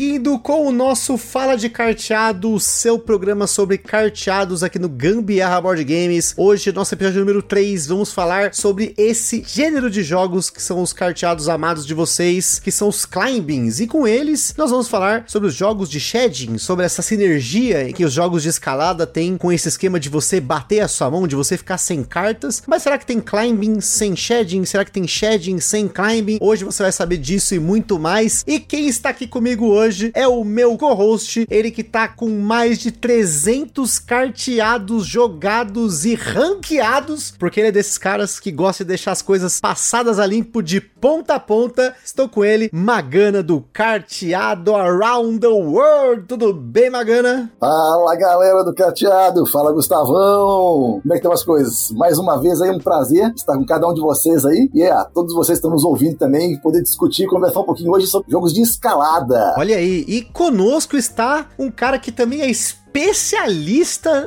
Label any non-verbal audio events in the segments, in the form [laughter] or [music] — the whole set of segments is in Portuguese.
Seguindo com o nosso Fala de Carteado, o seu programa sobre carteados aqui no Gambiarra Board Games. Hoje, nosso episódio número 3, vamos falar sobre esse gênero de jogos que são os carteados amados de vocês, que são os climbings. E com eles, nós vamos falar sobre os jogos de shedding, sobre essa sinergia que os jogos de escalada têm com esse esquema de você bater a sua mão, de você ficar sem cartas. Mas será que tem climbing sem shedding? Será que tem shedding sem climbing? Hoje você vai saber disso e muito mais. E quem está aqui comigo hoje é o meu co-host, ele que tá com mais de 300 carteados jogados e ranqueados, porque ele é desses caras que gosta de deixar as coisas passadas a limpo de ponta a ponta. Estou com ele, Magana do Carteado Around the World. Tudo bem, Magana? Fala, galera do Carteado. Fala, Gustavão. Como é que estão as coisas? Mais uma vez aí, um prazer estar com cada um de vocês aí. E é, todos vocês estão nos ouvindo também, poder discutir, conversar um pouquinho hoje sobre jogos de escalada. Olha aí, e conosco está um cara que também é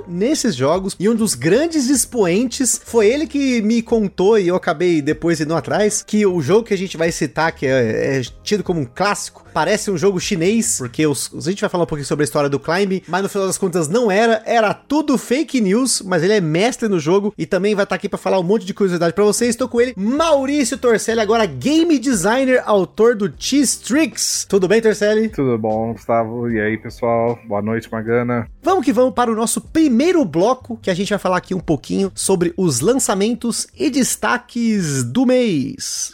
nesses jogos e um dos grandes expoentes foi ele que me contou e eu acabei depois indo atrás que o jogo que a gente vai citar que é, é tido como um clássico parece um jogo chinês porque os, a gente vai falar um pouquinho sobre a história do climb mas no final das contas não era era tudo fake news mas ele é mestre no jogo e também vai estar aqui para falar um monte de curiosidade para vocês. Estou com ele Maurício Torcelli agora game designer autor do Cheese Tricks tudo bem Torcelli? Tudo bom Gustavo? E aí pessoal? Boa noite Magana Vamos que vamos para o nosso primeiro bloco, que a gente vai falar aqui um pouquinho sobre os lançamentos e destaques do mês.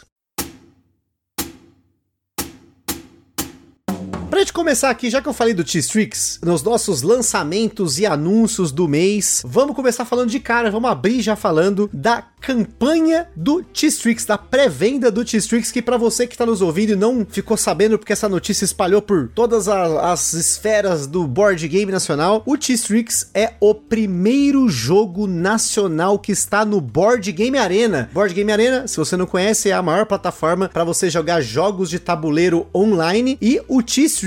Pra gente começar aqui, já que eu falei do T-Strix, nos nossos lançamentos e anúncios do mês, vamos começar falando de cara, vamos abrir já falando da campanha do T-Strix, da pré-venda do T-Strix, que para você que tá nos ouvindo e não ficou sabendo porque essa notícia espalhou por todas a, as esferas do board game nacional, o T-Strix é o primeiro jogo nacional que está no Board Game Arena. Board Game Arena, se você não conhece, é a maior plataforma para você jogar jogos de tabuleiro online e o T-Strix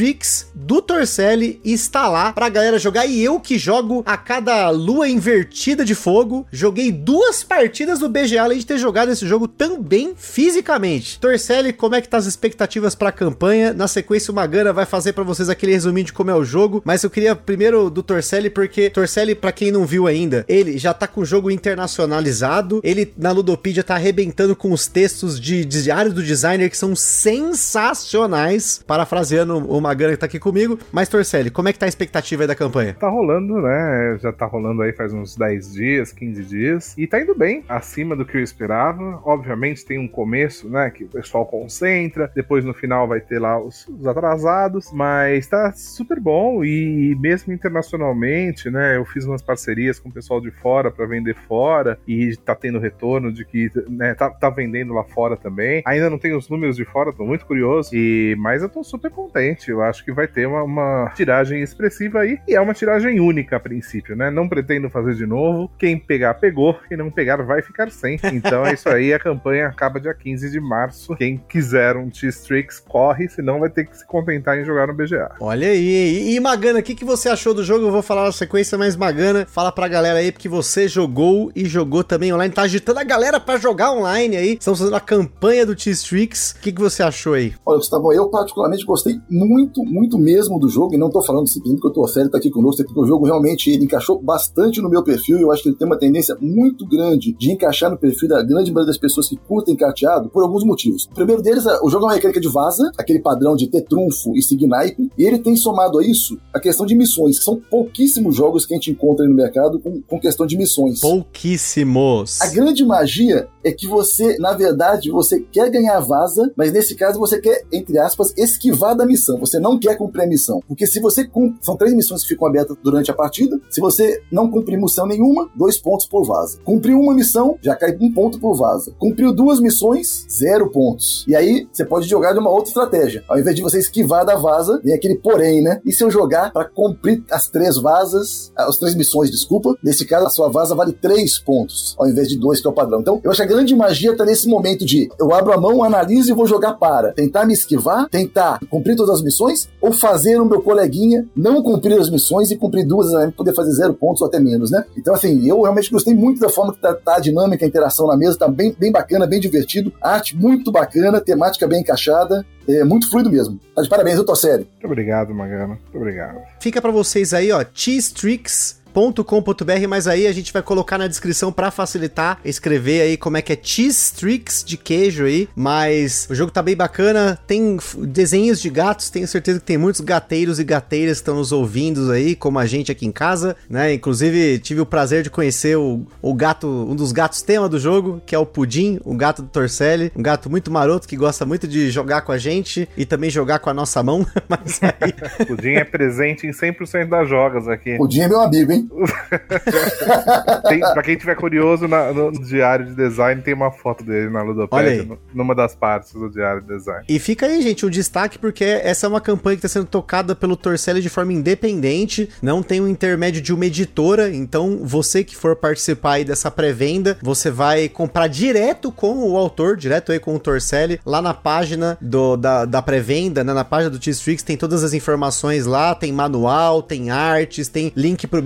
do Torcelli está lá pra galera jogar. E eu que jogo a cada lua invertida de fogo, joguei duas partidas do BGA, além de ter jogado esse jogo também fisicamente. Torcelli, como é que tá as expectativas pra campanha? Na sequência, o Magana vai fazer para vocês aquele resuminho de como é o jogo, mas eu queria primeiro do Torcelli, porque Torcelli, para quem não viu ainda, ele já tá com o jogo internacionalizado, ele na Ludopedia tá arrebentando com os textos de, de diário do designer que são sensacionais, parafraseando o Magana que tá aqui comigo, mas Torcelli, como é que tá a expectativa aí da campanha? Tá rolando, né? Já tá rolando aí faz uns 10 dias, 15 dias, e tá indo bem, acima do que eu esperava. Obviamente tem um começo, né, que o pessoal concentra, depois no final vai ter lá os, os atrasados, mas tá super bom e mesmo internacionalmente, né, eu fiz umas parcerias com o pessoal de fora para vender fora e tá tendo retorno de que, né, tá, tá vendendo lá fora também. Ainda não tenho os números de fora, tô muito curioso, e mas eu tô super contente. Eu acho que vai ter uma, uma tiragem expressiva aí e é uma tiragem única a princípio, né? Não pretendo fazer de novo. Quem pegar, pegou. Quem não pegar, vai ficar sem. Então é isso aí. A campanha acaba dia 15 de março. Quem quiser um T-Strix, corre, senão vai ter que se contentar em jogar no BGA. Olha aí. E, e Magana, o que, que você achou do jogo? Eu vou falar na sequência, mas Magana, fala pra galera aí, porque você jogou e jogou também online. Tá agitando a galera pra jogar online aí. Estamos fazendo a campanha do T-Strix. O que, que você achou aí? Olha, Gustavo, eu particularmente gostei muito, muito mesmo do jogo. E não tô falando simplesmente que o Torcelli tá aqui conosco, porque o jogo realmente ele encaixou bastante no meu perfil. E eu acho que ele tem uma tendência muito grande de encaixar no perfil da grande maioria das pessoas que curtem carteado por alguns motivos. O primeiro deles, o jogo é uma mecânica de vaza, aquele padrão de ter trunfo e seguir naipe, e ele tem somado a isso a questão de missões, que são pouquíssimos jogos que a gente encontra no mercado com, com questão de missões. Pouquíssimos. A grande magia é que você, na verdade, você quer ganhar vaza, mas nesse caso você quer, entre aspas, esquivar da missão. Você você não quer cumprir a missão. Porque se você cumpre, são três missões que ficam abertas durante a partida. Se você não cumprir missão nenhuma, dois pontos por vaza. Cumpriu uma missão, já cai um ponto por vaza. Cumpriu duas missões, zero pontos. E aí você pode jogar de uma outra estratégia. Ao invés de você esquivar da vaza, vem aquele porém, né? E se eu jogar para cumprir as três vazas, as três missões, desculpa, nesse caso a sua vaza vale três pontos, ao invés de dois, que é o padrão. Então, eu acho que a grande magia tá nesse momento de eu abro a mão, analiso e vou jogar para tentar me esquivar, tentar cumprir todas as missões, ou fazer o meu coleguinha não cumprir as missões e cumprir duas, né? poder fazer zero pontos ou até menos, né? Então, assim, eu realmente gostei muito da forma que tá, tá a dinâmica, a interação na mesa, tá bem, bem bacana, bem divertido, arte muito bacana, temática bem encaixada, é muito fluido mesmo. Tá de parabéns, eu tô sério. Muito obrigado, Magana. Muito obrigado. Fica para vocês aí, ó, Cheese Tricks .com.br, mas aí a gente vai colocar na descrição para facilitar escrever aí como é que é cheese tricks de queijo aí, mas o jogo tá bem bacana, tem desenhos de gatos, tenho certeza que tem muitos gateiros e gateiras que estão nos ouvindo aí, como a gente aqui em casa, né? Inclusive tive o prazer de conhecer o, o gato, um dos gatos tema do jogo, que é o Pudim, o gato do Torcelli, um gato muito maroto que gosta muito de jogar com a gente e também jogar com a nossa mão, [laughs] mas aí... Pudim é presente em 100% das jogas aqui. Pudim é meu amigo, hein? [laughs] tem, pra quem tiver curioso, na, no diário de design tem uma foto dele na Ludopédia, numa das partes do diário de design. E fica aí, gente, um destaque porque essa é uma campanha que está sendo tocada pelo Torcelli de forma independente, não tem um intermédio de uma editora, então você que for participar aí dessa pré-venda, você vai comprar direto com o autor, direto aí com o Torcelli, lá na página do, da, da pré-venda, né, na página do T-Strix, tem todas as informações lá, tem manual, tem artes, tem link pro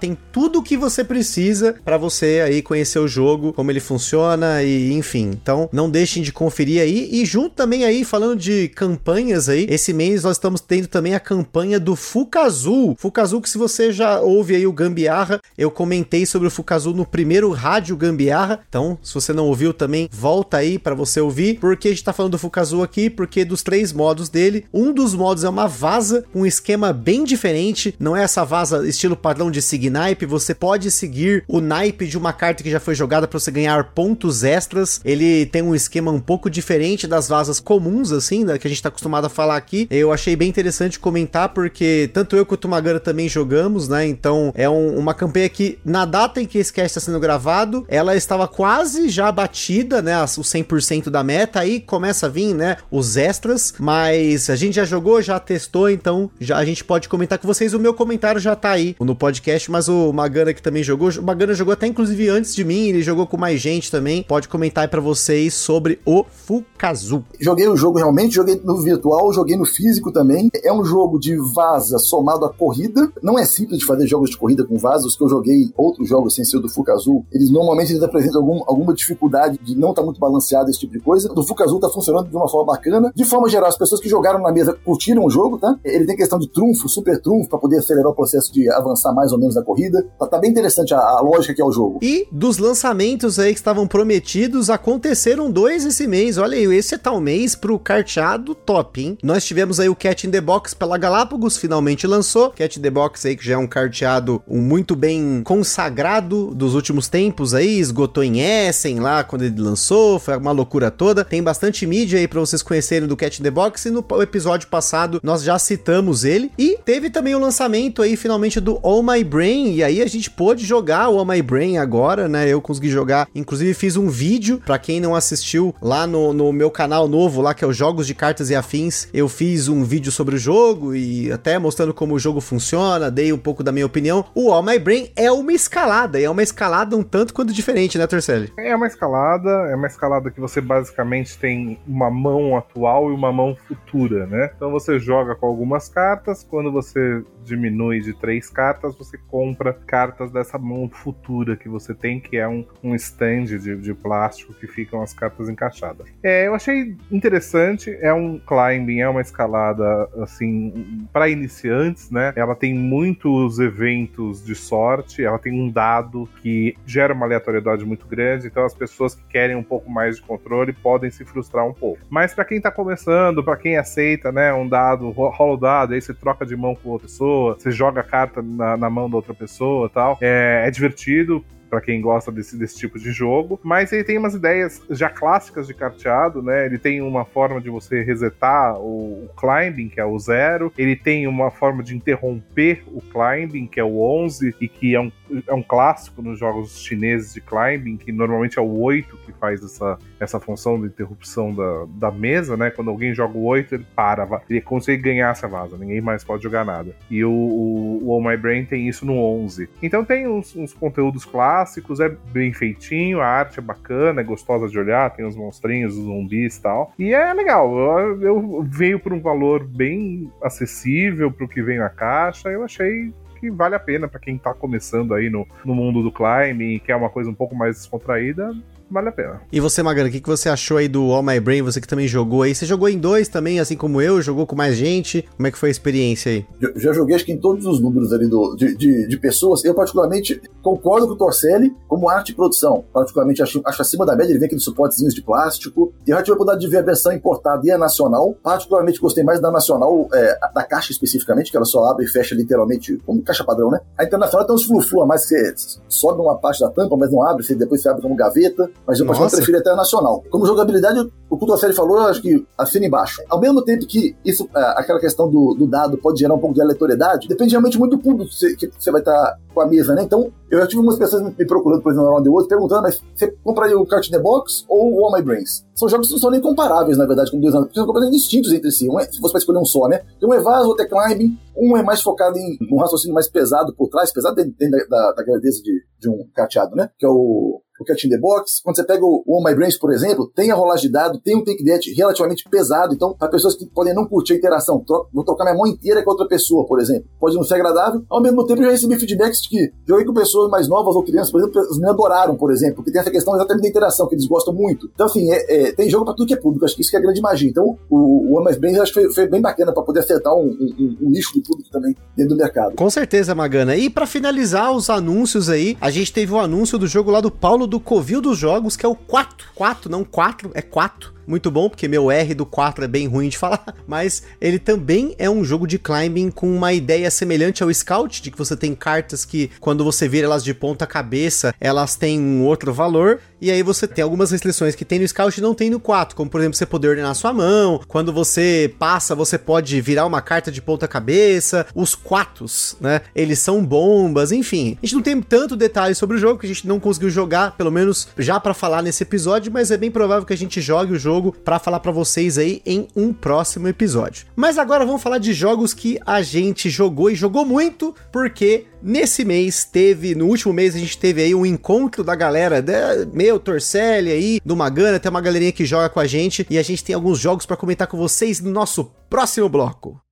Tem tudo o que você precisa para você aí conhecer o jogo, como ele funciona e enfim. Então, não deixem de conferir aí e junto também aí falando de campanhas aí, esse mês nós estamos tendo também a campanha do Fukazu. Fukazu que se você já ouve aí o Gambiarra, eu comentei sobre o Fukazu no primeiro rádio Gambiarra. Então, se você não ouviu também, volta aí para você ouvir. Porque a gente tá falando do Fukazu aqui? Porque dos três modos dele, um dos modos é uma vaza, um esquema bem diferente, não é essa vaza estilo padrão de seguir naipe, você pode seguir o naipe de uma carta que já foi jogada para você ganhar pontos extras. Ele tem um esquema um pouco diferente das vasas comuns, assim, da que a gente tá acostumado a falar aqui. Eu achei bem interessante comentar, porque tanto eu quanto o Magana também jogamos, né? Então é um, uma campanha que, na data em que esse cast está sendo gravado, ela estava quase já batida, né? O 100% da meta. Aí começa a vir, né? Os extras. Mas a gente já jogou, já testou, então já a gente pode comentar com vocês. O meu comentário já tá aí no podcast, mas o Magana que também jogou, o Magana jogou até inclusive antes de mim, ele jogou com mais gente também. Pode comentar aí pra vocês sobre o Fukazu. Joguei o jogo realmente, joguei no virtual, joguei no físico também. É um jogo de vaza somado a corrida. Não é simples de fazer jogos de corrida com vaza. Os que eu joguei, outros jogos sem ser do Fukazu, eles normalmente eles apresentam algum, alguma dificuldade de não estar tá muito balanceado, esse tipo de coisa. Do Fukazu tá funcionando de uma forma bacana. De forma geral, as pessoas que jogaram na mesa curtiram o jogo, tá? Ele tem questão de trunfo, super trunfo, para poder acelerar o processo de avançar mais ou menos na corrida. Tá, tá bem interessante a, a, lógica que é o jogo. E dos lançamentos aí que estavam prometidos, aconteceram dois esse mês. Olha aí, esse é tal mês pro carteado top, hein? Nós tivemos aí o Cat in the Box pela Galápagos, finalmente lançou. Cat in the Box aí que já é um carteado um muito bem consagrado dos últimos tempos aí, esgotou em Essen lá quando ele lançou, foi uma loucura toda. Tem bastante mídia aí para vocês conhecerem do Cat in the Box e no episódio passado nós já citamos ele. E teve também o lançamento aí finalmente do All My Brain, e aí a gente pôde jogar o My Brain agora, né? Eu consegui jogar, inclusive fiz um vídeo, para quem não assistiu, lá no, no meu canal novo, lá que é os Jogos de Cartas e Afins, eu fiz um vídeo sobre o jogo e até mostrando como o jogo funciona, dei um pouco da minha opinião. O All My Brain é uma escalada, e é uma escalada um tanto quanto diferente, né, Torcelli? É uma escalada, é uma escalada que você basicamente tem uma mão atual e uma mão futura, né? Então você joga com algumas cartas, quando você diminui de três cartas, você compra cartas dessa mão futura que você tem, que é um, um stand de, de plástico que ficam as cartas encaixadas. É, eu achei interessante, é um climbing, é uma escalada assim para iniciantes, né? Ela tem muitos eventos de sorte, ela tem um dado que gera uma aleatoriedade muito grande, então as pessoas que querem um pouco mais de controle podem se frustrar um pouco. Mas para quem tá começando, para quem aceita, né, um dado, rola o dado, aí você troca de mão com outra pessoa, você joga a carta na, na mão da outra pessoa tal. É, é divertido, para quem gosta desse, desse tipo de jogo. Mas ele tem umas ideias já clássicas de carteado, né? Ele tem uma forma de você resetar o, o climbing, que é o zero. Ele tem uma forma de interromper o climbing, que é o 11, e que é um, é um clássico nos jogos chineses de climbing, que normalmente é o 8 que faz essa, essa função de interrupção da, da mesa, né? Quando alguém joga o 8, ele para, ele consegue ganhar essa vaza, ninguém mais pode jogar nada. E o, o, o All My Brain tem isso no 11. Então tem uns, uns conteúdos clássicos, é bem feitinho, a arte é bacana, é gostosa de olhar, tem os monstrinhos, os zumbis e tal. E é legal, eu, eu veio por um valor bem acessível pro que vem na caixa, eu achei que vale a pena para quem tá começando aí no, no mundo do climbing e quer uma coisa um pouco mais descontraída, vale a pena. E você, Magana, o que, que você achou aí do All My Brain? Você que também jogou aí. Você jogou em dois também, assim como eu? Jogou com mais gente? Como é que foi a experiência aí? Já, já joguei, acho que em todos os números ali do, de, de, de, pessoas. Eu, particularmente, concordo com o Torcelli como arte e produção. Particularmente, acho, acho acima da média. Ele vem aqui suportezinhos de plástico. E eu já tive a oportunidade de ver a versão importada e a nacional. Particularmente, gostei mais da nacional, é, da caixa especificamente, que ela só abre e fecha literalmente como caixa padrão, né? A internacional tem uns flu-flu a mais que você sobe uma parte da tampa, mas não abre. Você, depois você abre como gaveta. Mas eu, particularmente, prefiro até a nacional. Como jogabilidade, o que o Tosselli falou, eu acho que assina embaixo. Ao mesmo tempo que isso, é, aquela questão do, do, dado pode gerar um pouco de aleatoriedade, depende realmente muito do público que você vai estar tá com a mesa, né? Então, eu já tive umas pessoas me procurando, por exemplo, no Around the World, perguntando, mas você compraria o Cart in the Box ou o All My Brains? São jogos que não são nem comparáveis, na verdade, com dois anos, porque são completamente distintos entre si. Um é, se fosse para escolher um só, né? Um é Vaz, outro é Climbing, um é mais focado em um raciocínio mais pesado por trás, pesado dentro, dentro da, da, da grandeza de, de um carteado, né? Que é o o Cat in the Box. Quando você pega o All My Brains, por exemplo, tem a rolagem de dado, tem um take debt relativamente pesado. Então, para pessoas que podem não curtir a interação, vou trocar minha mão inteira com outra pessoa, por exemplo. Pode não ser agradável. Ao mesmo tempo, eu já recebi feedbacks de que joguei com pessoas mais novas ou crianças, por exemplo, os me adoraram, por exemplo, porque tem essa questão exatamente da interação, que eles gostam muito. Então, assim, é, é, tem jogo para tudo que é público. Acho que isso que é a grande magia. Então, o, o All My Brains acho que foi, foi bem bacana para poder acertar um, um, um, nicho de público também dentro do mercado. Com certeza, Magana. E para finalizar os anúncios aí, a gente teve o um anúncio do jogo lá do Paulo do Covil dos jogos, que é o 4. 4, não 4, é 4 muito bom, porque meu R do 4 é bem ruim de falar, [laughs] mas ele também é um jogo de climbing com uma ideia semelhante ao Scout, de que você tem cartas que, quando você vira elas de ponta cabeça, elas têm um outro valor, e aí você tem algumas restrições que tem no Scout e não tem no 4, como por exemplo, você poder ordenar sua mão, quando você passa, você pode virar uma carta de ponta cabeça, os quatos, né, eles são bombas, enfim. A gente não tem tanto detalhe sobre o jogo, que a gente não conseguiu jogar, pelo menos já para falar nesse episódio, mas é bem provável que a gente jogue o jogo jogo para falar para vocês aí em um próximo episódio. Mas agora vamos falar de jogos que a gente jogou e jogou muito, porque nesse mês teve, no último mês a gente teve aí um encontro da galera, da, meu, Torcelli aí, do Magana, tem uma galerinha que joga com a gente e a gente tem alguns jogos para comentar com vocês no nosso próximo bloco.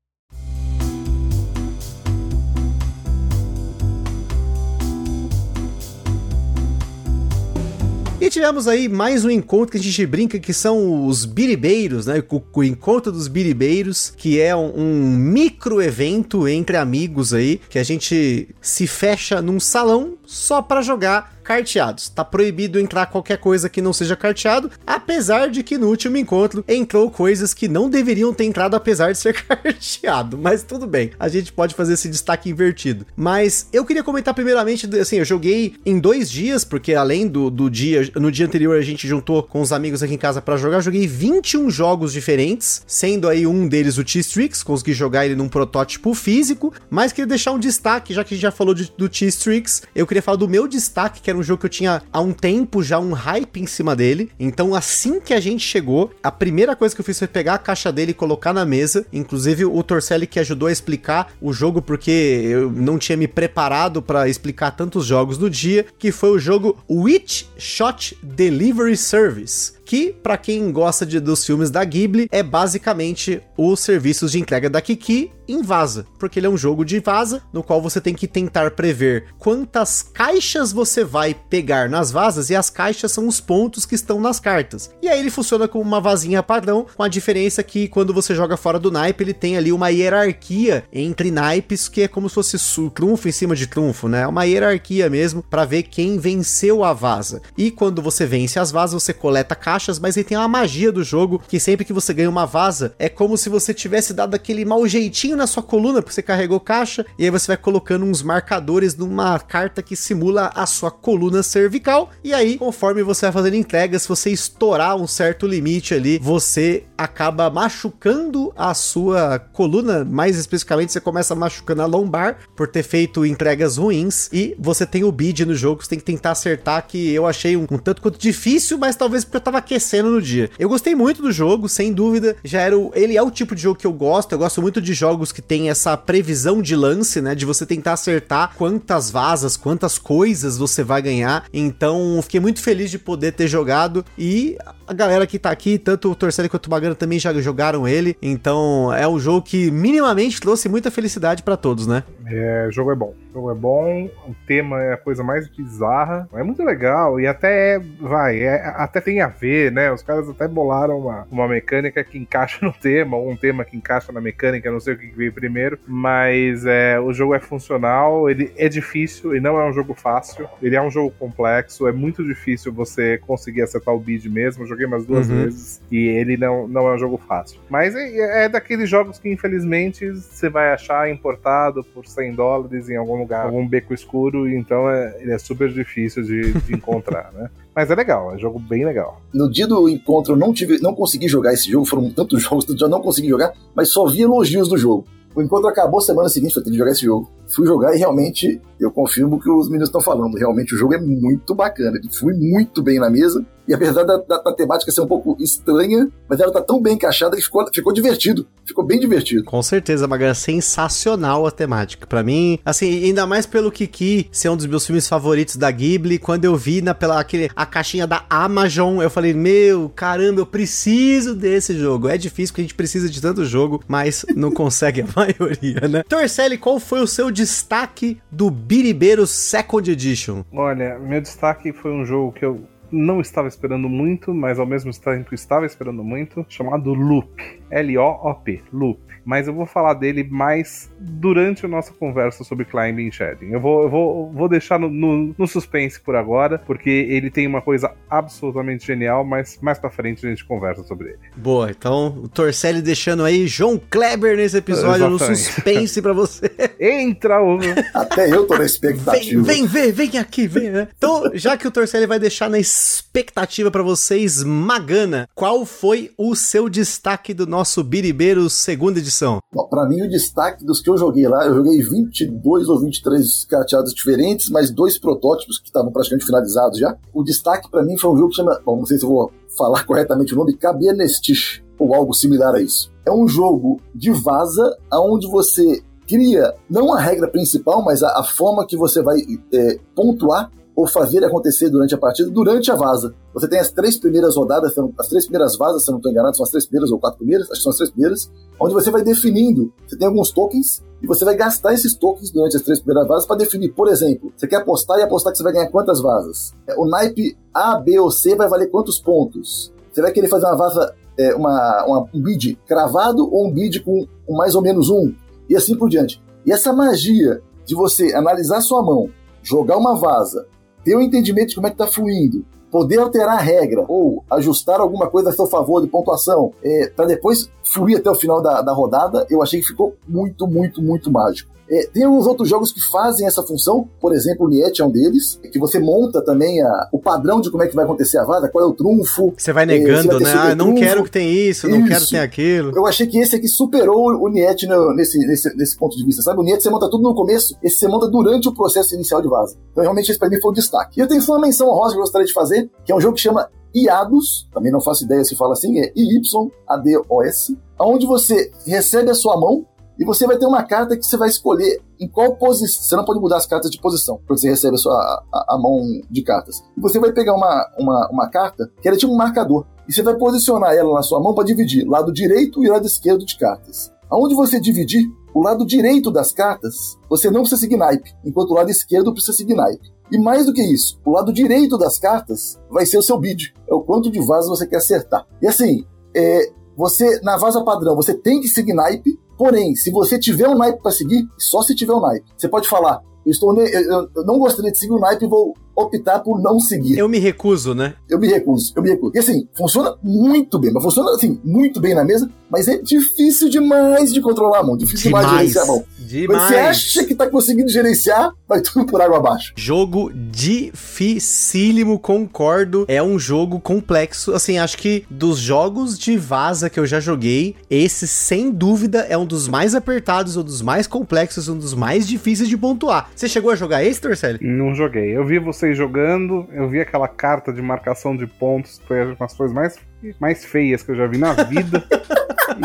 E tivemos aí mais um encontro que a gente brinca que são os biribeiros, né? O, o encontro dos biribeiros, que é um, um, micro evento entre amigos aí, que a gente se fecha num salão só para jogar carteados. Tá proibido entrar qualquer coisa que não seja carteado, apesar de que no último encontro entrou coisas que não deveriam ter entrado apesar de ser [laughs] carteado. Mas tudo bem, a gente pode fazer esse destaque invertido. Mas eu queria comentar primeiramente, assim, eu joguei em dois dias, porque além do, do dia, no dia anterior a gente juntou com os amigos aqui em casa para jogar, joguei 21 jogos diferentes, sendo aí um deles o T-Strix, consegui jogar ele num protótipo físico, mas queria deixar um destaque, já que a gente já falou de, do T-Strix, eu queria falar do meu destaque, que era um jogo que eu tinha há um tempo já um hype em cima dele. Então, assim que a gente chegou, a primeira coisa que eu fiz foi pegar a caixa dele e colocar na mesa. Inclusive, o Torcelli que ajudou a explicar o jogo, porque eu não tinha me preparado para explicar tantos jogos do dia, que foi o jogo Witch Shot Delivery Service que para quem gosta de, dos filmes da Ghibli é basicamente os serviços de entrega da Kiki em vaza, porque ele é um jogo de vaza no qual você tem que tentar prever quantas caixas você vai pegar nas vazas e as caixas são os pontos que estão nas cartas. E aí ele funciona como uma vazinha padrão, com a diferença que quando você joga fora do naipe, ele tem ali uma hierarquia entre naipes que é como se fosse trunfo em cima de trunfo, né? Uma hierarquia mesmo para ver quem venceu a vaza. E quando você vence as vazas, você coleta caixas, mas ele tem uma magia do jogo que sempre que você ganha uma vaza, é como se você tivesse dado aquele mau jeitinho na sua coluna, porque você carregou caixa, e aí você vai colocando uns marcadores numa carta que simula a sua coluna cervical, e aí, conforme você vai fazendo entregas, se você estourar um certo limite ali, você acaba machucando a sua coluna, mais especificamente, você começa machucando a lombar por ter feito entregas ruins, e você tem o bid no jogo, você tem que tentar acertar, que eu achei um, um tanto quanto difícil, mas talvez porque eu tava aquecendo no dia. Eu gostei muito do jogo, sem dúvida, já era o, ele é o tipo de jogo que eu gosto, eu gosto muito de jogos que tem essa previsão de lance, né, de você tentar acertar quantas vazas, quantas coisas você vai ganhar, então fiquei muito feliz de poder ter jogado, e a galera que tá aqui, tanto o Torcelli quanto o Magano também já jogaram ele, então é um jogo que minimamente trouxe muita felicidade para todos, né? É, o jogo é bom. O jogo é bom, o tema é a coisa mais bizarra, é muito legal e até vai, é, até tem a ver, né? Os caras até bolaram uma, uma mecânica que encaixa no tema, ou um tema que encaixa na mecânica, não sei o que veio primeiro, mas é, o jogo é funcional, ele é difícil e não é um jogo fácil, ele é um jogo complexo, é muito difícil você conseguir acertar o bid mesmo. Eu joguei umas duas Uhum. vezes e ele não, não é um jogo fácil. Mas é, é daqueles jogos que infelizmente você vai achar importado por 100 dólares em algum lugar, algum beco escuro, então é, ele é super difícil de, de encontrar, né? [laughs] Mas é legal, é um jogo bem legal. No dia do encontro eu não tive, não consegui jogar esse jogo, foram tantos jogos, [laughs] jogos, eu não consegui jogar, mas só vi elogios do jogo. O encontro acabou semana seguinte, eu ter que jogar esse jogo. Fui jogar e realmente eu confirmo o que os meninos estão falando. Realmente o jogo é muito bacana. Fui muito bem na mesa. E apesar da, da, da temática ser um pouco estranha, mas ela tá tão bem encaixada que ficou, ficou divertido. Ficou bem divertido. Com certeza, Magana, sensacional a temática. Pra mim, assim, ainda mais pelo Kiki ser um dos meus filmes favoritos da Ghibli, quando eu vi na, pela aquele, a caixinha da Amazon, eu falei, meu, caramba, eu preciso desse jogo. É difícil porque a gente precisa de tanto jogo, mas não [laughs] consegue a maioria, né? Torcelli, qual foi o seu destaque do Biribeiro Second Edition? Olha, meu destaque foi um jogo que eu não estava esperando muito, mas ao mesmo tempo estava esperando muito, chamado Loop. L-O-O-P, Loop. Mas eu vou falar dele mais durante a nossa conversa sobre Climbing Shedding. Eu vou, eu vou, vou deixar no, no, no, suspense por agora, porque ele tem uma coisa absolutamente genial, mas mais pra frente a gente conversa sobre ele. Boa, então o Torcelli deixando aí João Kleber nesse episódio Exatamente. no suspense pra você. [laughs] Entra o. [laughs] Até eu tô na expectativa. Vem, vem ver, vem aqui, vem, né? Então, já que o Torcelli vai deixar na expectativa para vocês, Magana, qual foi o seu destaque do nosso Biribeiro segunda edição? Bom, pra mim, o destaque dos que eu joguei lá, eu joguei 22 ou 23 carteados diferentes, mais dois protótipos que estavam praticamente finalizados já. O destaque para mim foi um jogo que chama, bom, não sei se eu vou falar [laughs] corretamente o nome, Cabianestish, ou algo similar a isso. É um jogo de vaza, onde você cria, não a regra principal, mas a, a forma que você vai é, pontuar ou fazer acontecer durante a partida, durante a vaza. Você tem as três primeiras rodadas, as três primeiras vazas, se eu não estou enganado, são as três primeiras ou quatro primeiras, acho que são as três primeiras, onde você vai definindo, você tem alguns tokens, e você vai gastar esses tokens durante as três primeiras vazas para definir, por exemplo, você quer apostar e apostar que você vai ganhar quantas vazas. O naipe A, B ou C vai valer quantos pontos. Você vai querer fazer uma vaza, é, uma, uma, um bid cravado ou um bid com mais ou menos um, e assim por diante. E essa magia de você analisar sua mão, jogar uma vaza, ter o um entendimento de como é que está fluindo, poder alterar a regra ou ajustar alguma coisa a seu favor de pontuação, é, para depois fluir até o final da, da rodada, eu achei que ficou muito, muito, muito mágico. É, tem alguns outros jogos que fazem essa função, por exemplo, o Niet é um deles, que você monta também a, o padrão de como é que vai acontecer a vaza, qual é o trunfo. Você vai negando, é, né? Ah, não quero que tem isso, não isso. quero que tem aquilo. Eu achei que esse aqui superou o Niet nesse, nesse, nesse ponto de vista, sabe? O Niet você monta tudo no começo, esse você monta durante o processo inicial de vaza. Então, realmente, esse pra mim foi o destaque. E eu tenho só uma menção honrosa que eu gostaria de fazer, que é um jogo que chama IADOS, também não faço ideia se fala assim, é I-Y-A-D-O-S, onde você recebe a sua mão e você vai ter uma carta que você vai escolher em qual posição. Você não pode mudar as cartas de posição quando você recebe a, sua, a, a mão de cartas. E você vai pegar uma, uma, uma carta que ela é tipo um marcador. E você vai posicionar ela na sua mão para dividir lado direito e lado esquerdo de cartas. Aonde você dividir o lado direito das cartas, você não precisa seguir naipe, enquanto o lado esquerdo precisa seguir naipe. E mais do que isso, o lado direito das cartas vai ser o seu bid, é o quanto de vaza você quer acertar. E assim, é, você na vaza padrão você tem que seguir naipe, porém, se você tiver um naipe para seguir, só se tiver um naipe. Você pode falar, Eu, estou, eu, eu não gostaria de seguir o naipe e vou optar por não seguir. Eu me recuso, né? Eu me recuso, eu me recuso. E assim, funciona muito bem, mas funciona assim, muito bem na mesa, mas é difícil demais de controlar a mão, difícil demais, demais de gerenciar a mão. Demais. Mas você acha que tá conseguindo gerenciar, vai tudo por água abaixo. Jogo dificílimo, concordo. É um jogo complexo. Assim, acho que dos jogos de vaza que eu já joguei, esse sem dúvida é um dos mais apertados, um dos mais complexos, um dos mais difíceis de pontuar. Você chegou a jogar esse, Torcelli? Não joguei. Eu vi vocês jogando, eu vi aquela carta de marcação de pontos, foi uma das coisas mais [laughs] mais feias que eu já vi na vida.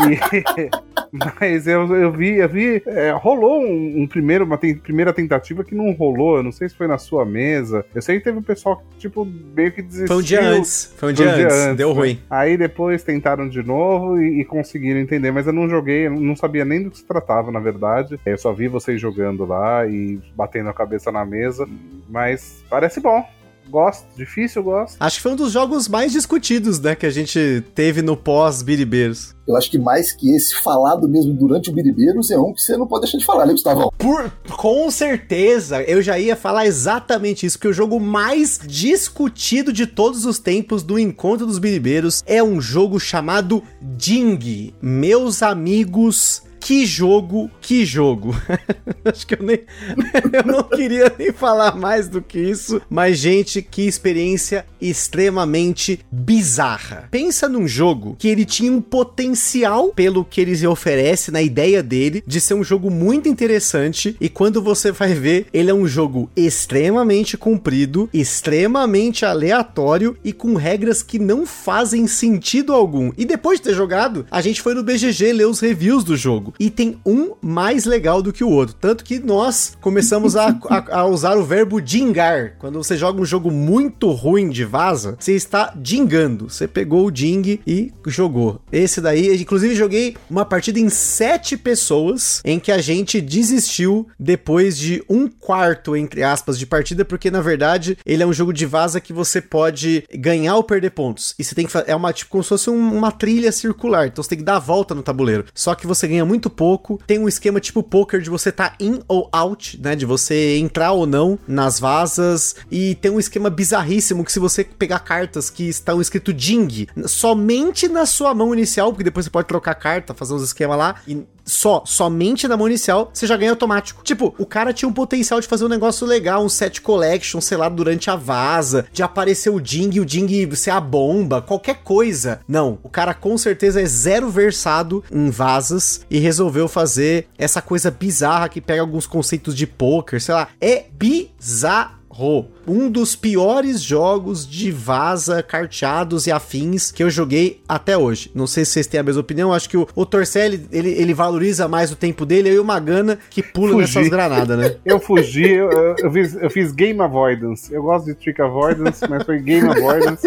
e, [laughs] mas eu, eu vi, eu vi. É, rolou um, um, primeiro, uma primeira tentativa que não rolou. Eu não sei se foi na sua mesa. Eu sei que teve um pessoal que, tipo, meio que desistiu. Foi um dia antes. Foi um dia, foi um dia antes, antes, Deu né? ruim. Aí depois tentaram de novo e, e, conseguiram entender. Mas eu não joguei, eu não sabia nem do que se tratava, na verdade. Eu só vi vocês jogando lá e batendo a cabeça na mesa. Mas parece bom. Gosto, difícil, gosto. Acho que foi um dos jogos mais discutidos, né, que a gente teve no pós-Biribeiros. Eu acho que mais que esse falado mesmo durante o Biribeiros é um que você não pode deixar de falar, né, Gustavão? Por, com certeza, eu já ia falar exatamente isso, que o jogo mais discutido de todos os tempos do Encontro dos Biribeiros é um jogo chamado Ding. Meus amigos que jogo, que jogo. [laughs] Acho que eu nem. [laughs] eu não queria nem falar mais do que isso. Mas, gente, que experiência extremamente bizarra. Pensa num jogo que ele tinha um potencial, pelo que eles oferece na ideia dele, de ser um jogo muito interessante. E quando você vai ver, ele é um jogo extremamente comprido, extremamente aleatório e com regras que não fazem sentido algum. E depois de ter jogado, a gente foi no BGG ler os reviews do jogo jogo. E tem um mais legal do que o outro. Tanto que nós começamos a, a, a usar o verbo dingar. Quando você joga um jogo muito ruim de vaza, você está dingando. Você pegou o ding e jogou. Esse daí, inclusive, joguei uma partida em sete pessoas em que a gente desistiu depois de um quarto, entre aspas, de partida, porque na verdade ele é um jogo de vaza que você pode ganhar ou perder pontos. E você tem que É uma tipo como se fosse um, uma trilha circular. Então você tem que dar a volta no tabuleiro. Só que você ganha muito muito pouco. Tem um esquema tipo poker de você tá in ou out, né? De você entrar ou não nas vazas. E tem um esquema bizarríssimo que se você pegar cartas que estão escrito Ding somente na sua mão inicial, porque depois você pode trocar carta, fazer uns esquemas lá, e só, somente na mão inicial, você já ganha automático. Tipo, o cara tinha um potencial de fazer um negócio legal, um set collection, sei lá, durante a vaza, de aparecer o Ding o Ding ser a bomba, qualquer coisa. Não, o cara com certeza é zero versado em vazas e resolveu fazer essa coisa bizarra que pega alguns conceitos de poker, sei lá. É bizarro um dos piores jogos de vaza, carteados e afins que eu joguei até hoje. Não sei se vocês têm a mesma opinião, acho que o, o Torcelli, ele, ele valoriza mais o tempo dele, eu e o Magana que pula fugi. nessas granadas, né? [laughs] eu fugi, eu, eu, fiz, eu fiz Game Avoidance. Eu gosto de Trick Avoidance, mas foi Game Avoidance.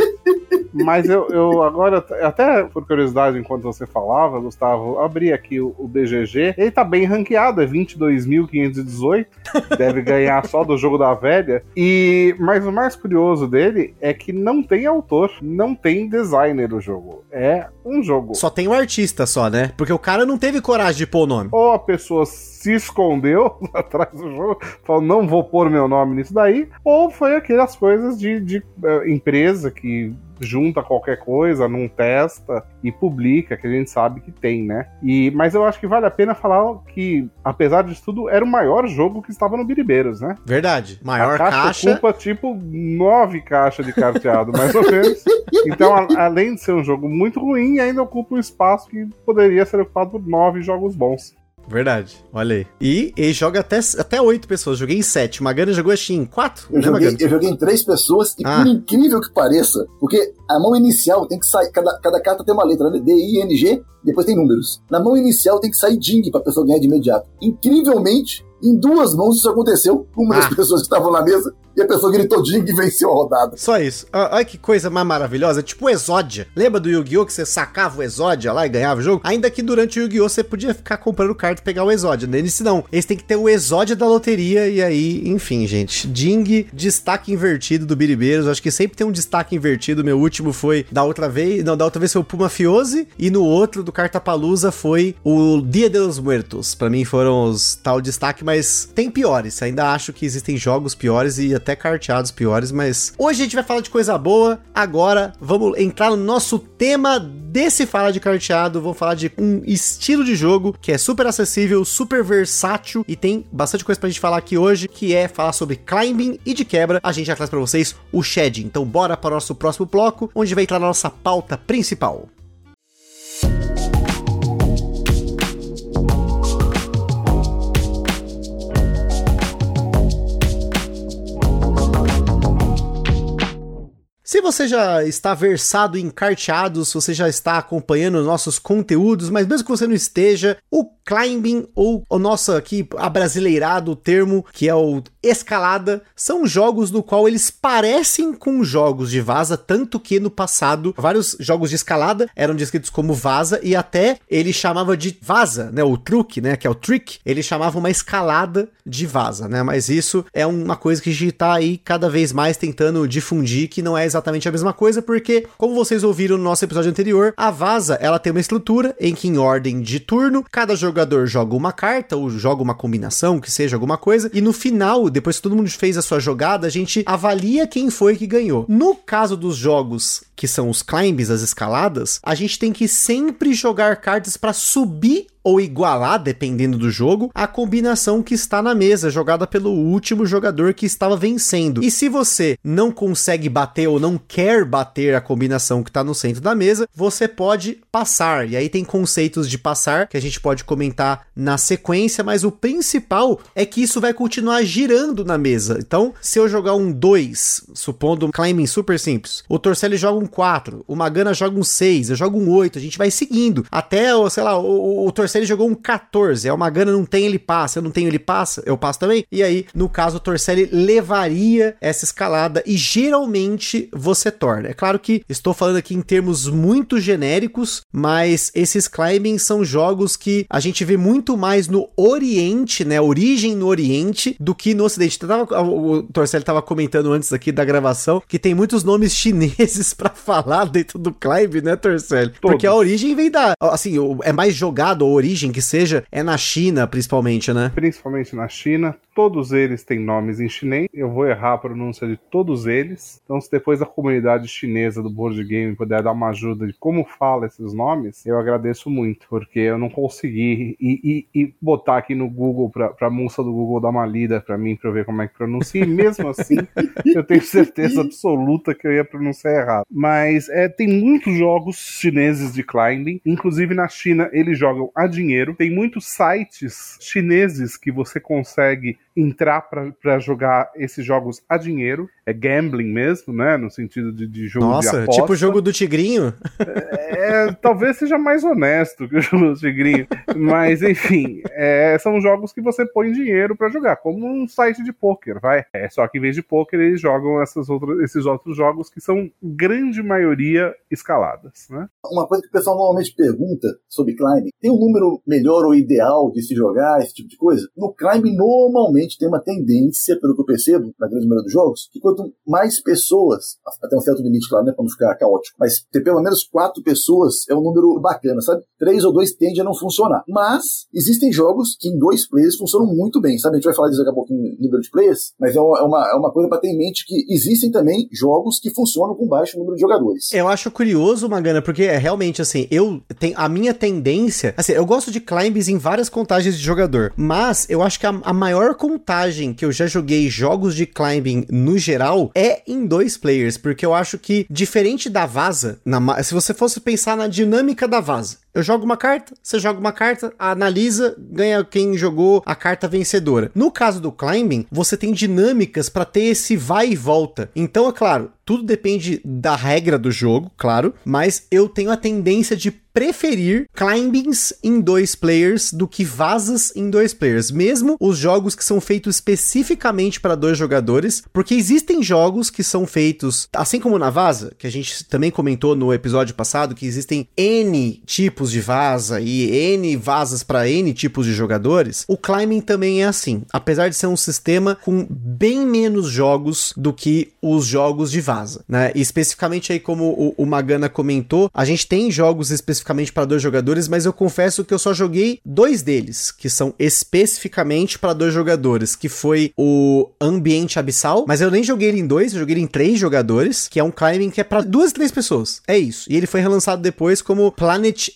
Mas eu, eu agora, até por curiosidade, enquanto você falava, Gustavo, abri aqui o, o BGG. Ele tá bem ranqueado, é 22.518. deve ganhar só do jogo da velha. E mas o mais curioso dele é que não tem autor, não tem designer o jogo. É um jogo. Só tem o um artista só, né? Porque o cara não teve coragem de pôr o nome. Ou a pessoa se escondeu [laughs] atrás do jogo, falou, não vou pôr meu nome nisso daí, ou foi aquelas coisas de, de uh, empresa que junta qualquer coisa, não testa e publica, que a gente sabe que tem, né? E, mas eu acho que vale a pena falar que, apesar disso tudo, era o maior jogo que estava no Biribeiros, né? Verdade. Maior a caixa. caixa... ocupa tipo nove caixas de carteado, mais ou menos. [laughs] Então, a, além de ser um jogo muito ruim, ainda ocupa um espaço que poderia ser ocupado por nove jogos bons. Verdade, olha aí. E ele joga até, até oito pessoas. Joguei em sete. Magana jogou acho em quatro? Eu, né, joguei, eu joguei em três pessoas e ah. por incrível que pareça, porque a mão inicial tem que sair, cada, cada carta tem uma letra, né? D, I, N, G, depois tem números. Na mão inicial tem que sair Ding pra pessoa ganhar de imediato. Incrivelmente, em duas mãos isso aconteceu. Uma ah. das [laughs] pessoas que estavam na mesa e a pessoa gritou Ding e venceu a rodada. Só isso. Olha que coisa mais maravilhosa. Tipo o Exódia. Lembra do Yu-Gi-Oh! que você sacava o Exódia lá e ganhava o jogo? Ainda que durante o Yu-Gi-Oh! você podia ficar comprando carta e pegar o Exódia. Nesse não. Eles têm que ter o Exódia da loteria e aí, enfim, gente. Ding, destaque invertido do Biribeiros. Acho que sempre tem um destaque invertido. Meu último foi da outra vez. Não, da outra vez foi o Puma Fiose. E no outro do Cartapalusa foi o Dia de los Muertos. Pra mim foram os tal destaque, mas tem piores. Ainda acho que existem jogos piores e até carteados piores, mas hoje a gente vai falar de coisa boa. Agora vamos entrar no nosso tema desse Fala de Carteado. Vamos falar de um estilo de jogo que é super acessível, super versátil e tem bastante coisa pra gente falar aqui hoje, que é falar sobre climbing e de quebra. A gente já traz pra vocês o Shed. Então bora para o nosso próximo bloco, onde vai entrar na nossa pauta principal. Se você já está versado em carteados, se você já está acompanhando nossos conteúdos, mas mesmo que você não esteja, o climbing ou o nosso aqui abrasileirado termo, que é o escalada, são jogos no qual eles parecem com jogos de vaza, tanto que no passado vários jogos de escalada eram descritos como vaza e até ele chamava de vaza, né, o truque, né, que é o trick, ele chamava uma escalada de vaza, né? Mas isso é uma coisa que a gente tá aí cada vez mais tentando difundir que não é exatamente a mesma coisa, porque como vocês ouviram no nosso episódio anterior, a vaza, ela tem uma estrutura em que em ordem de turno, cada jogador joga uma carta ou joga uma combinação, que seja alguma coisa, e no final, depois que todo mundo fez a sua jogada, a gente avalia quem foi que ganhou. No caso dos jogos que são os climbs, as escaladas, a gente tem que sempre jogar cartas para subir ou igualar, dependendo do jogo, a combinação que está na mesa, jogada pelo último jogador que estava vencendo. E se você não consegue bater ou não quer bater a combinação que está no centro da mesa, você pode passar. E aí tem conceitos de passar que a gente pode comentar na sequência, mas o principal é que isso vai continuar girando na mesa. Então, se eu jogar um 2, supondo um climbing super simples, o Torcelli joga um 4, o Magana joga um 6, eu jogo um 8, a gente vai seguindo até, sei lá, o, o Torcelli jogou um 14, é o Magana não tem, ele passa, eu não tenho, ele passa, eu passo também. E aí, no caso, o Torcelli levaria essa escalada e geralmente você torna. É claro que estou falando aqui em termos muito genéricos, mas esses climbing são jogos que a gente vê muito mais no Oriente, né? Origem no Oriente do que no Ocidente. Tava, o Torcelli estava comentando antes aqui da gravação que tem muitos nomes chineses [laughs] para falar dentro do climb, né, Torcelli? Porque a origem vem da. Assim, é mais jogado, a origem que seja, é na China, principalmente, né? Principalmente na China. Todos eles têm nomes em chinês. Eu vou errar a pronúncia de todos eles. Então, se depois a comunidade chinesa do board game puder dar uma ajuda de como fala esses nomes, eu agradeço muito, porque eu não consegui e, e, e botar aqui no Google pra, pra moça do Google dar uma lida pra mim pra eu ver como é que pronuncia. E mesmo assim, [laughs] eu tenho certeza absoluta que eu ia pronunciar errado. Mas é, tem muitos jogos chineses de climbing. Inclusive na China, eles jogam a dinheiro. Tem muitos sites chineses que você consegue entrar para jogar esses jogos a dinheiro. É gambling mesmo, né? No sentido de, de jogo Nossa, de aposta. tipo o jogo do Tigrinho? É, [laughs] talvez seja mais honesto que o Tigrinho. Mas, enfim, é, são jogos que você põe dinheiro para jogar, como um site de poker, vai. É só que em vez de poker, eles jogam essas outras, esses outros jogos que são, grande maioria, escaladas, né? Uma coisa que o pessoal normalmente pergunta sobre climbing, tem um número melhor ou ideal de se jogar, esse tipo de coisa? No climbing, normalmente tem uma tendência, pelo que eu percebo, na grande maioria dos jogos, que quanto mais pessoas, até um certo limite, claro, né, pra não ficar caótico, mas ter pelo menos quatro pessoas é um número bacana, sabe? Três ou dois tende a não funcionar. Mas existem jogos que em dois players funcionam muito bem, sabe? A gente vai falar disso daqui a pouco em número de players, mas é uma, é uma coisa pra ter em mente que existem também jogos que funcionam com baixo número de jogadores. Eu acho curioso, Magana, porque é realmente assim, eu tenho a minha tendência, assim, eu gosto de climbs em várias contagens de jogador, mas eu acho que a, a maior contagem que eu já joguei jogos de climbing no geral é em dois players, porque eu acho que diferente da vaza, na, se você fosse pensar na dinâmica da vaza, Eu jogo uma carta, você joga uma carta, analisa, ganha quem jogou a carta vencedora. No caso do climbing, você tem dinâmicas para ter esse vai e volta. Então, é claro, tudo depende da regra do jogo, claro, mas eu tenho a tendência de preferir climbings em dois players do que vazas em dois players, mesmo os jogos que são feitos especificamente para dois jogadores, porque existem jogos que são feitos, assim como na vaza, que a gente também comentou no episódio passado, que existem N tipos de vaza e N vazas para N tipos de jogadores, o climbing também é assim, apesar de ser um sistema com bem menos jogos do que os jogos de vaza, né? E especificamente aí como o, o Magana comentou, a gente tem jogos especificamente especificamente para dois jogadores, mas eu confesso que eu só joguei dois deles, que são especificamente para dois jogadores, que foi o Ambiente Abissal, mas eu nem joguei ele em dois, eu joguei ele em três jogadores, que é um climbing que é para duas, três pessoas. É isso. E ele foi relançado depois como Planet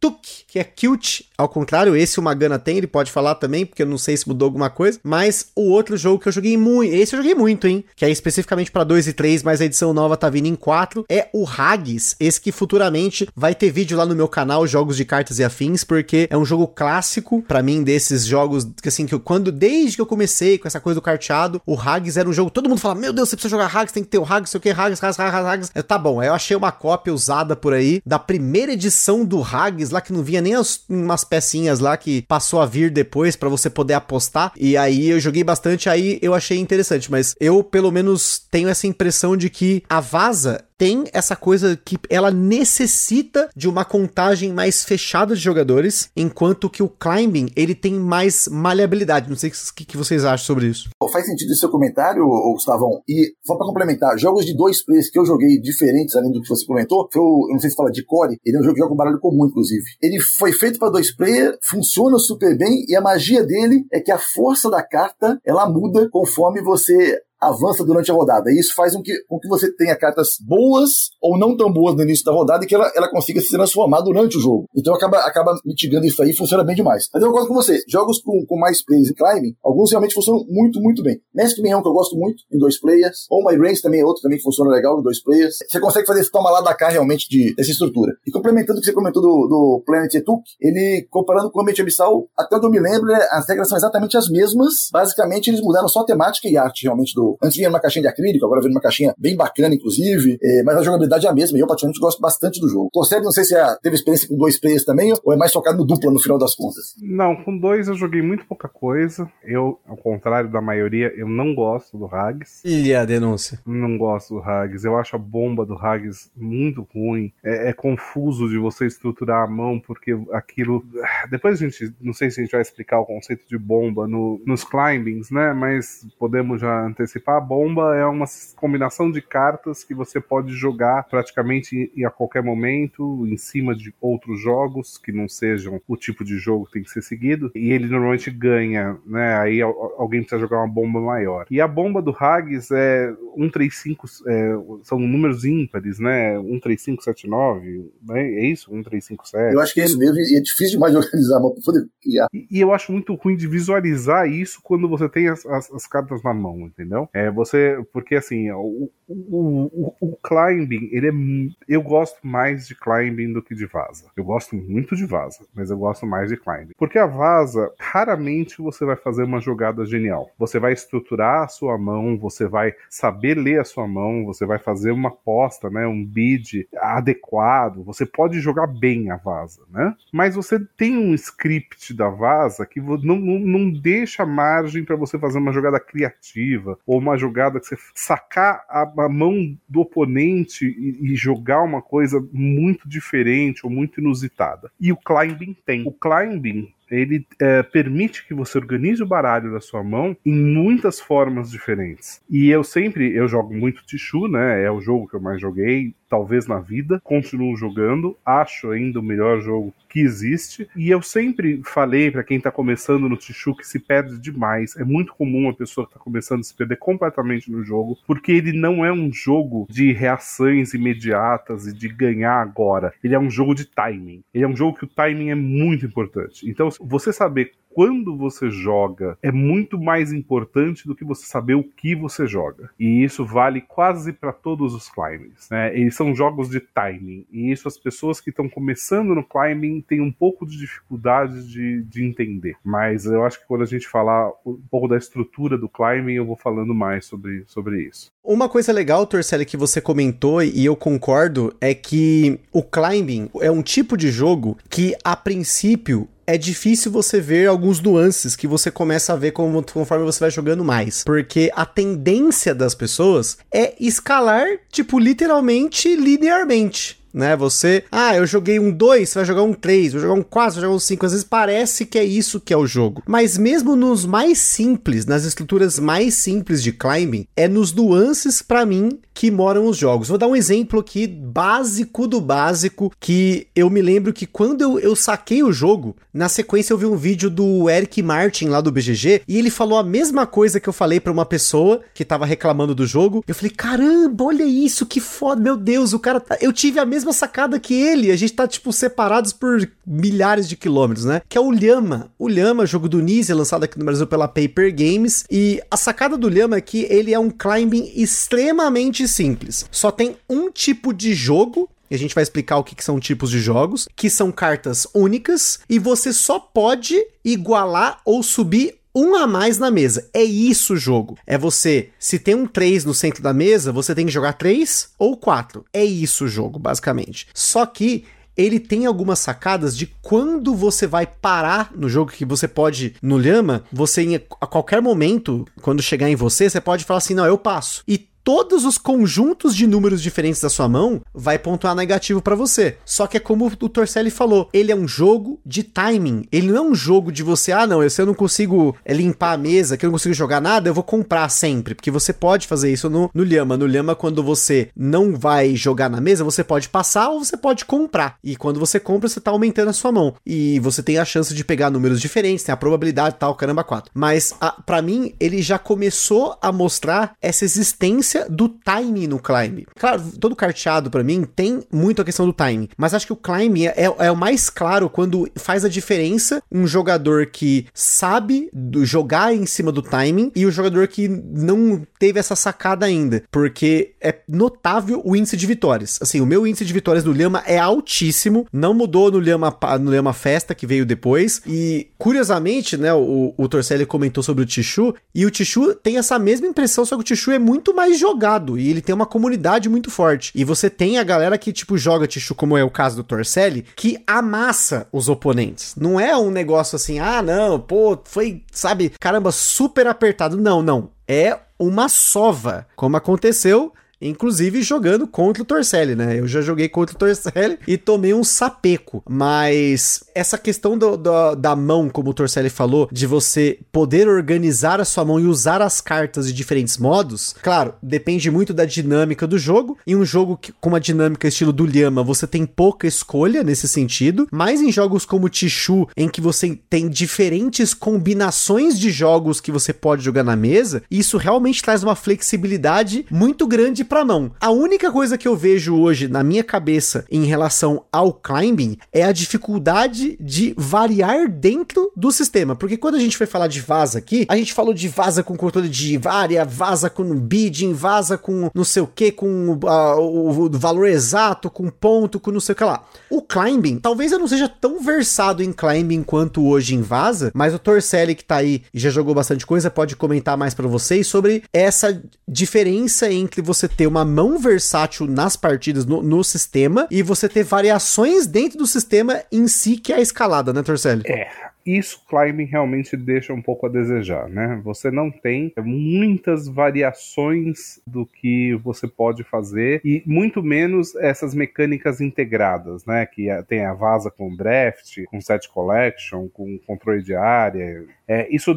Tuk, que é cute ao contrário, esse o Magana tem, ele pode falar também, porque eu não sei se mudou alguma coisa. Mas o outro jogo que eu joguei muito, esse eu joguei muito, hein? Que é especificamente para 2 e 3, mas a edição nova tá vindo em 4. É o Hags, esse que futuramente vai ter vídeo lá no meu canal, Jogos de Cartas e Afins, porque é um jogo clássico para mim desses jogos que assim, que eu, quando, desde que eu comecei com essa coisa do carteado, o Hags era um jogo, todo mundo fala, meu Deus, você precisa jogar Hags, tem que ter o Hags, sei o que, Hags, Hags, Hags, Hags. Eu, tá bom, eu achei uma cópia usada por aí da primeira edição do Hags, lá que não vinha nem as, umas pecinhas lá que passou a vir depois para você poder apostar. E aí eu joguei bastante, aí eu achei interessante, mas eu pelo menos tenho essa impressão de que a Vaza tem essa coisa que ela necessita de uma contagem mais fechada de jogadores, enquanto que o climbing ele tem mais maleabilidade. Não sei o que, que vocês acham sobre isso. Faz sentido esse seu comentário, Gustavão. E só para complementar, jogos de dois players que eu joguei diferentes, além do que você comentou, foi o, eu não sei se fala de Core, ele é um jogo que joga com baralho comum, inclusive. Ele foi feito para dois players, funciona super bem, e a magia dele é que a força da carta ela muda conforme você avança durante a rodada. E isso faz com que, com que você tenha cartas boas ou não tão boas no início da rodada e que ela, ela consiga se transformar durante o jogo. Então acaba, acaba mitigando isso aí e funciona bem demais. Mas eu concordo com você. Jogos com, com mais players e climbing, alguns realmente funcionam muito, muito bem. Man é um que eu gosto muito, em dois players. Ou My Race também é outro também que funciona legal em dois players. Você consegue fazer esse toma lá da cá realmente de, dessa estrutura. E complementando o que você comentou do, do Planet Etuk, ele, comparando com o Ambiente Abissal, até onde eu me lembro, né, as regras são exatamente as mesmas. Basicamente, eles mudaram só a temática e arte realmente do, Antes vinha numa caixinha de acrílico, agora vem numa caixinha bem bacana, inclusive. É, mas a jogabilidade é a mesma e eu, particularmente, gosto bastante do jogo. Torced, não sei se é, teve experiência com dois players também ou é mais focado no dupla no final das contas. Não, com dois eu joguei muito pouca coisa. Eu, ao contrário da maioria, eu não gosto do Hags. E a denúncia? Não gosto do Hags. Eu acho a bomba do Hags muito ruim. É, é confuso de você estruturar a mão, porque aquilo. Depois a gente. Não sei se a gente vai explicar o conceito de bomba no, nos climbings, né? Mas podemos já antecipar a bomba é uma combinação de cartas que você pode jogar praticamente a qualquer momento, em cima de outros jogos que não sejam o tipo de jogo que tem que ser seguido, e ele normalmente ganha, né? Aí alguém precisa jogar uma bomba maior. E a bomba do Hags é 135, é, são números ímpares, né? 13579, né? É isso? 1357. Eu acho que é isso mesmo, e é difícil demais de [laughs] organizar, mas poder criar. E, e, eu acho muito ruim de visualizar isso quando você tem as, as, as cartas na mão, entendeu? É, você, porque assim, o, o, o, o, climbing, ele é, eu gosto mais de climbing do que de vaza. Eu gosto muito de vaza, mas eu gosto mais de climbing. Porque a vaza, raramente você vai fazer uma jogada genial. Você vai estruturar a sua mão, você vai saber ler a sua mão, você vai fazer uma aposta, né, um bid adequado. Você pode jogar bem a vaza, né? Mas você tem um script da vaza que não, não, não deixa margem para você fazer uma jogada criativa ou uma jogada que você sacar a, a mão do oponente e, e, jogar uma coisa muito diferente ou muito inusitada. E o climbing tem. O climbing ele é, permite que você organize o baralho da sua mão em muitas formas diferentes. E eu sempre, eu jogo muito Tichu, né? É o jogo que eu mais joguei, talvez na vida. Continuo jogando, acho ainda o melhor jogo que existe. E eu sempre falei para quem tá começando no Tichu que se perde demais. É muito comum a pessoa que tá começando a se perder completamente no jogo, porque ele não é um jogo de reações imediatas e de ganhar agora. Ele é um jogo de timing. Ele é um jogo que o timing é muito importante. Então, você saber quando você joga é muito mais importante do que você saber o que você joga. E isso vale quase para todos os climbings. Né? Eles são jogos de timing. E isso as pessoas que estão começando no climbing têm um pouco de dificuldade de, de entender. Mas eu acho que quando a gente falar um pouco da estrutura do climbing, eu vou falando mais sobre, sobre isso. Uma coisa legal, Torcelli, que você comentou e eu concordo, é que o climbing é um tipo de jogo que, a princípio, é difícil você ver alguns nuances que você começa a ver conforme você vai jogando mais. Porque a tendência das pessoas é escalar, tipo, literalmente linearmente né? Você, ah, eu joguei um 2, você vai jogar um 3, vou jogar um 4, vai jogar um 5. Às vezes parece que é isso que é o jogo. Mas mesmo nos mais simples, nas estruturas mais simples de climbing, é nos nuances para mim que moram os jogos. Vou dar um exemplo aqui básico do básico que eu me lembro que quando eu, eu saquei o jogo, na sequência eu vi um vídeo do Eric Martin lá do BGG e ele falou a mesma coisa que eu falei para uma pessoa que tava reclamando do jogo. Eu falei: "Caramba, olha isso, que foda, meu Deus, o cara tá... eu tive a mesma mesma sacada que ele. A gente tá, tipo, separados por milhares de quilômetros, né? Que é o Lhama. O Lhama, jogo do Nise, lançado aqui no Brasil pela Paper Games. E a sacada do Lhama é que ele é um climbing extremamente simples. Só tem um tipo de jogo e a gente vai explicar o que, que, são tipos de jogos, que são cartas únicas, e você só pode igualar ou subir um a mais na mesa. É isso o jogo. É você, se tem um 3 no centro da mesa, você tem que jogar 3 ou 4. É isso o jogo, basicamente. Só que ele tem algumas sacadas de quando você vai parar no jogo que você pode no Lhama, você a qualquer momento, quando chegar em você, você pode falar assim: "Não, eu passo". E todos os conjuntos de números diferentes da sua mão vai pontuar negativo para você. Só que é como o Torcelli falou, ele é um jogo de timing. Ele não é um jogo de você, ah, não, se eu não consigo é, limpar a mesa, que eu não consigo jogar nada, eu vou comprar sempre, porque você pode fazer isso no, no Lhama. No Lhama, quando você não vai jogar na mesa, você pode passar ou você pode comprar. E quando você compra, você tá aumentando a sua mão. E você tem a chance de pegar números diferentes, tem a probabilidade tal, caramba, 4. Mas para mim, ele já começou a mostrar essa existência do timing no climb. Claro, todo carteado para mim tem muito a questão do timing, mas acho que o climb é, é, o mais claro quando faz a diferença um jogador que sabe jogar em cima do timing e o jogador que não teve essa sacada ainda, porque é notável o índice de vitórias. Assim, o meu índice de vitórias no Lhama é altíssimo, não mudou no Lhama, no Lhama Festa que veio depois, e curiosamente, né, o, o Torcelli comentou sobre o Tichu, e o Tichu tem essa mesma impressão, só que o Tichu é muito mais jogado e ele tem uma comunidade muito forte. E você tem a galera que, tipo, joga Tichu, como é o caso do Torcelli, que amassa os oponentes. Não é um negócio assim, ah, não, pô, foi, sabe, caramba, super apertado. Não, não. É uma sova, como aconteceu Inclusive jogando contra o Torcelli, né? Eu já joguei contra o Torcelli e tomei um sapeco. Mas essa questão do, do, da mão, como o Torcelli falou, de você poder organizar a sua mão e usar as cartas de diferentes modos, claro, depende muito da dinâmica do jogo. Em um jogo que, com uma dinâmica estilo do Lhama, você tem pouca escolha nesse sentido. Mas em jogos como Tichu, em que você tem diferentes combinações de jogos que você pode jogar na mesa, isso realmente traz uma flexibilidade muito grande pra mão. A única coisa que eu vejo hoje na minha cabeça em relação ao climbing é a dificuldade de variar dentro do sistema. Porque quando a gente foi falar de vaza aqui, a gente falou de vaza com controle de varia, vaza com bidding, vaza com não sei o que, com uh, o valor exato, com ponto, com não sei o que lá. O climbing, talvez eu não seja tão versado em climbing quanto hoje em vaza, mas o Torcelli que tá aí e já jogou bastante coisa pode comentar mais para vocês sobre essa diferença entre você ter uma mão versátil nas partidas no, no, sistema e você ter variações dentro do sistema em si, que é a escalada, né, Torcelli? É, isso climbing realmente deixa um pouco a desejar, né? Você não tem muitas variações do que você pode fazer e muito menos essas mecânicas integradas, né? Que tem a vaza com draft, com set collection, com controle de área, é, isso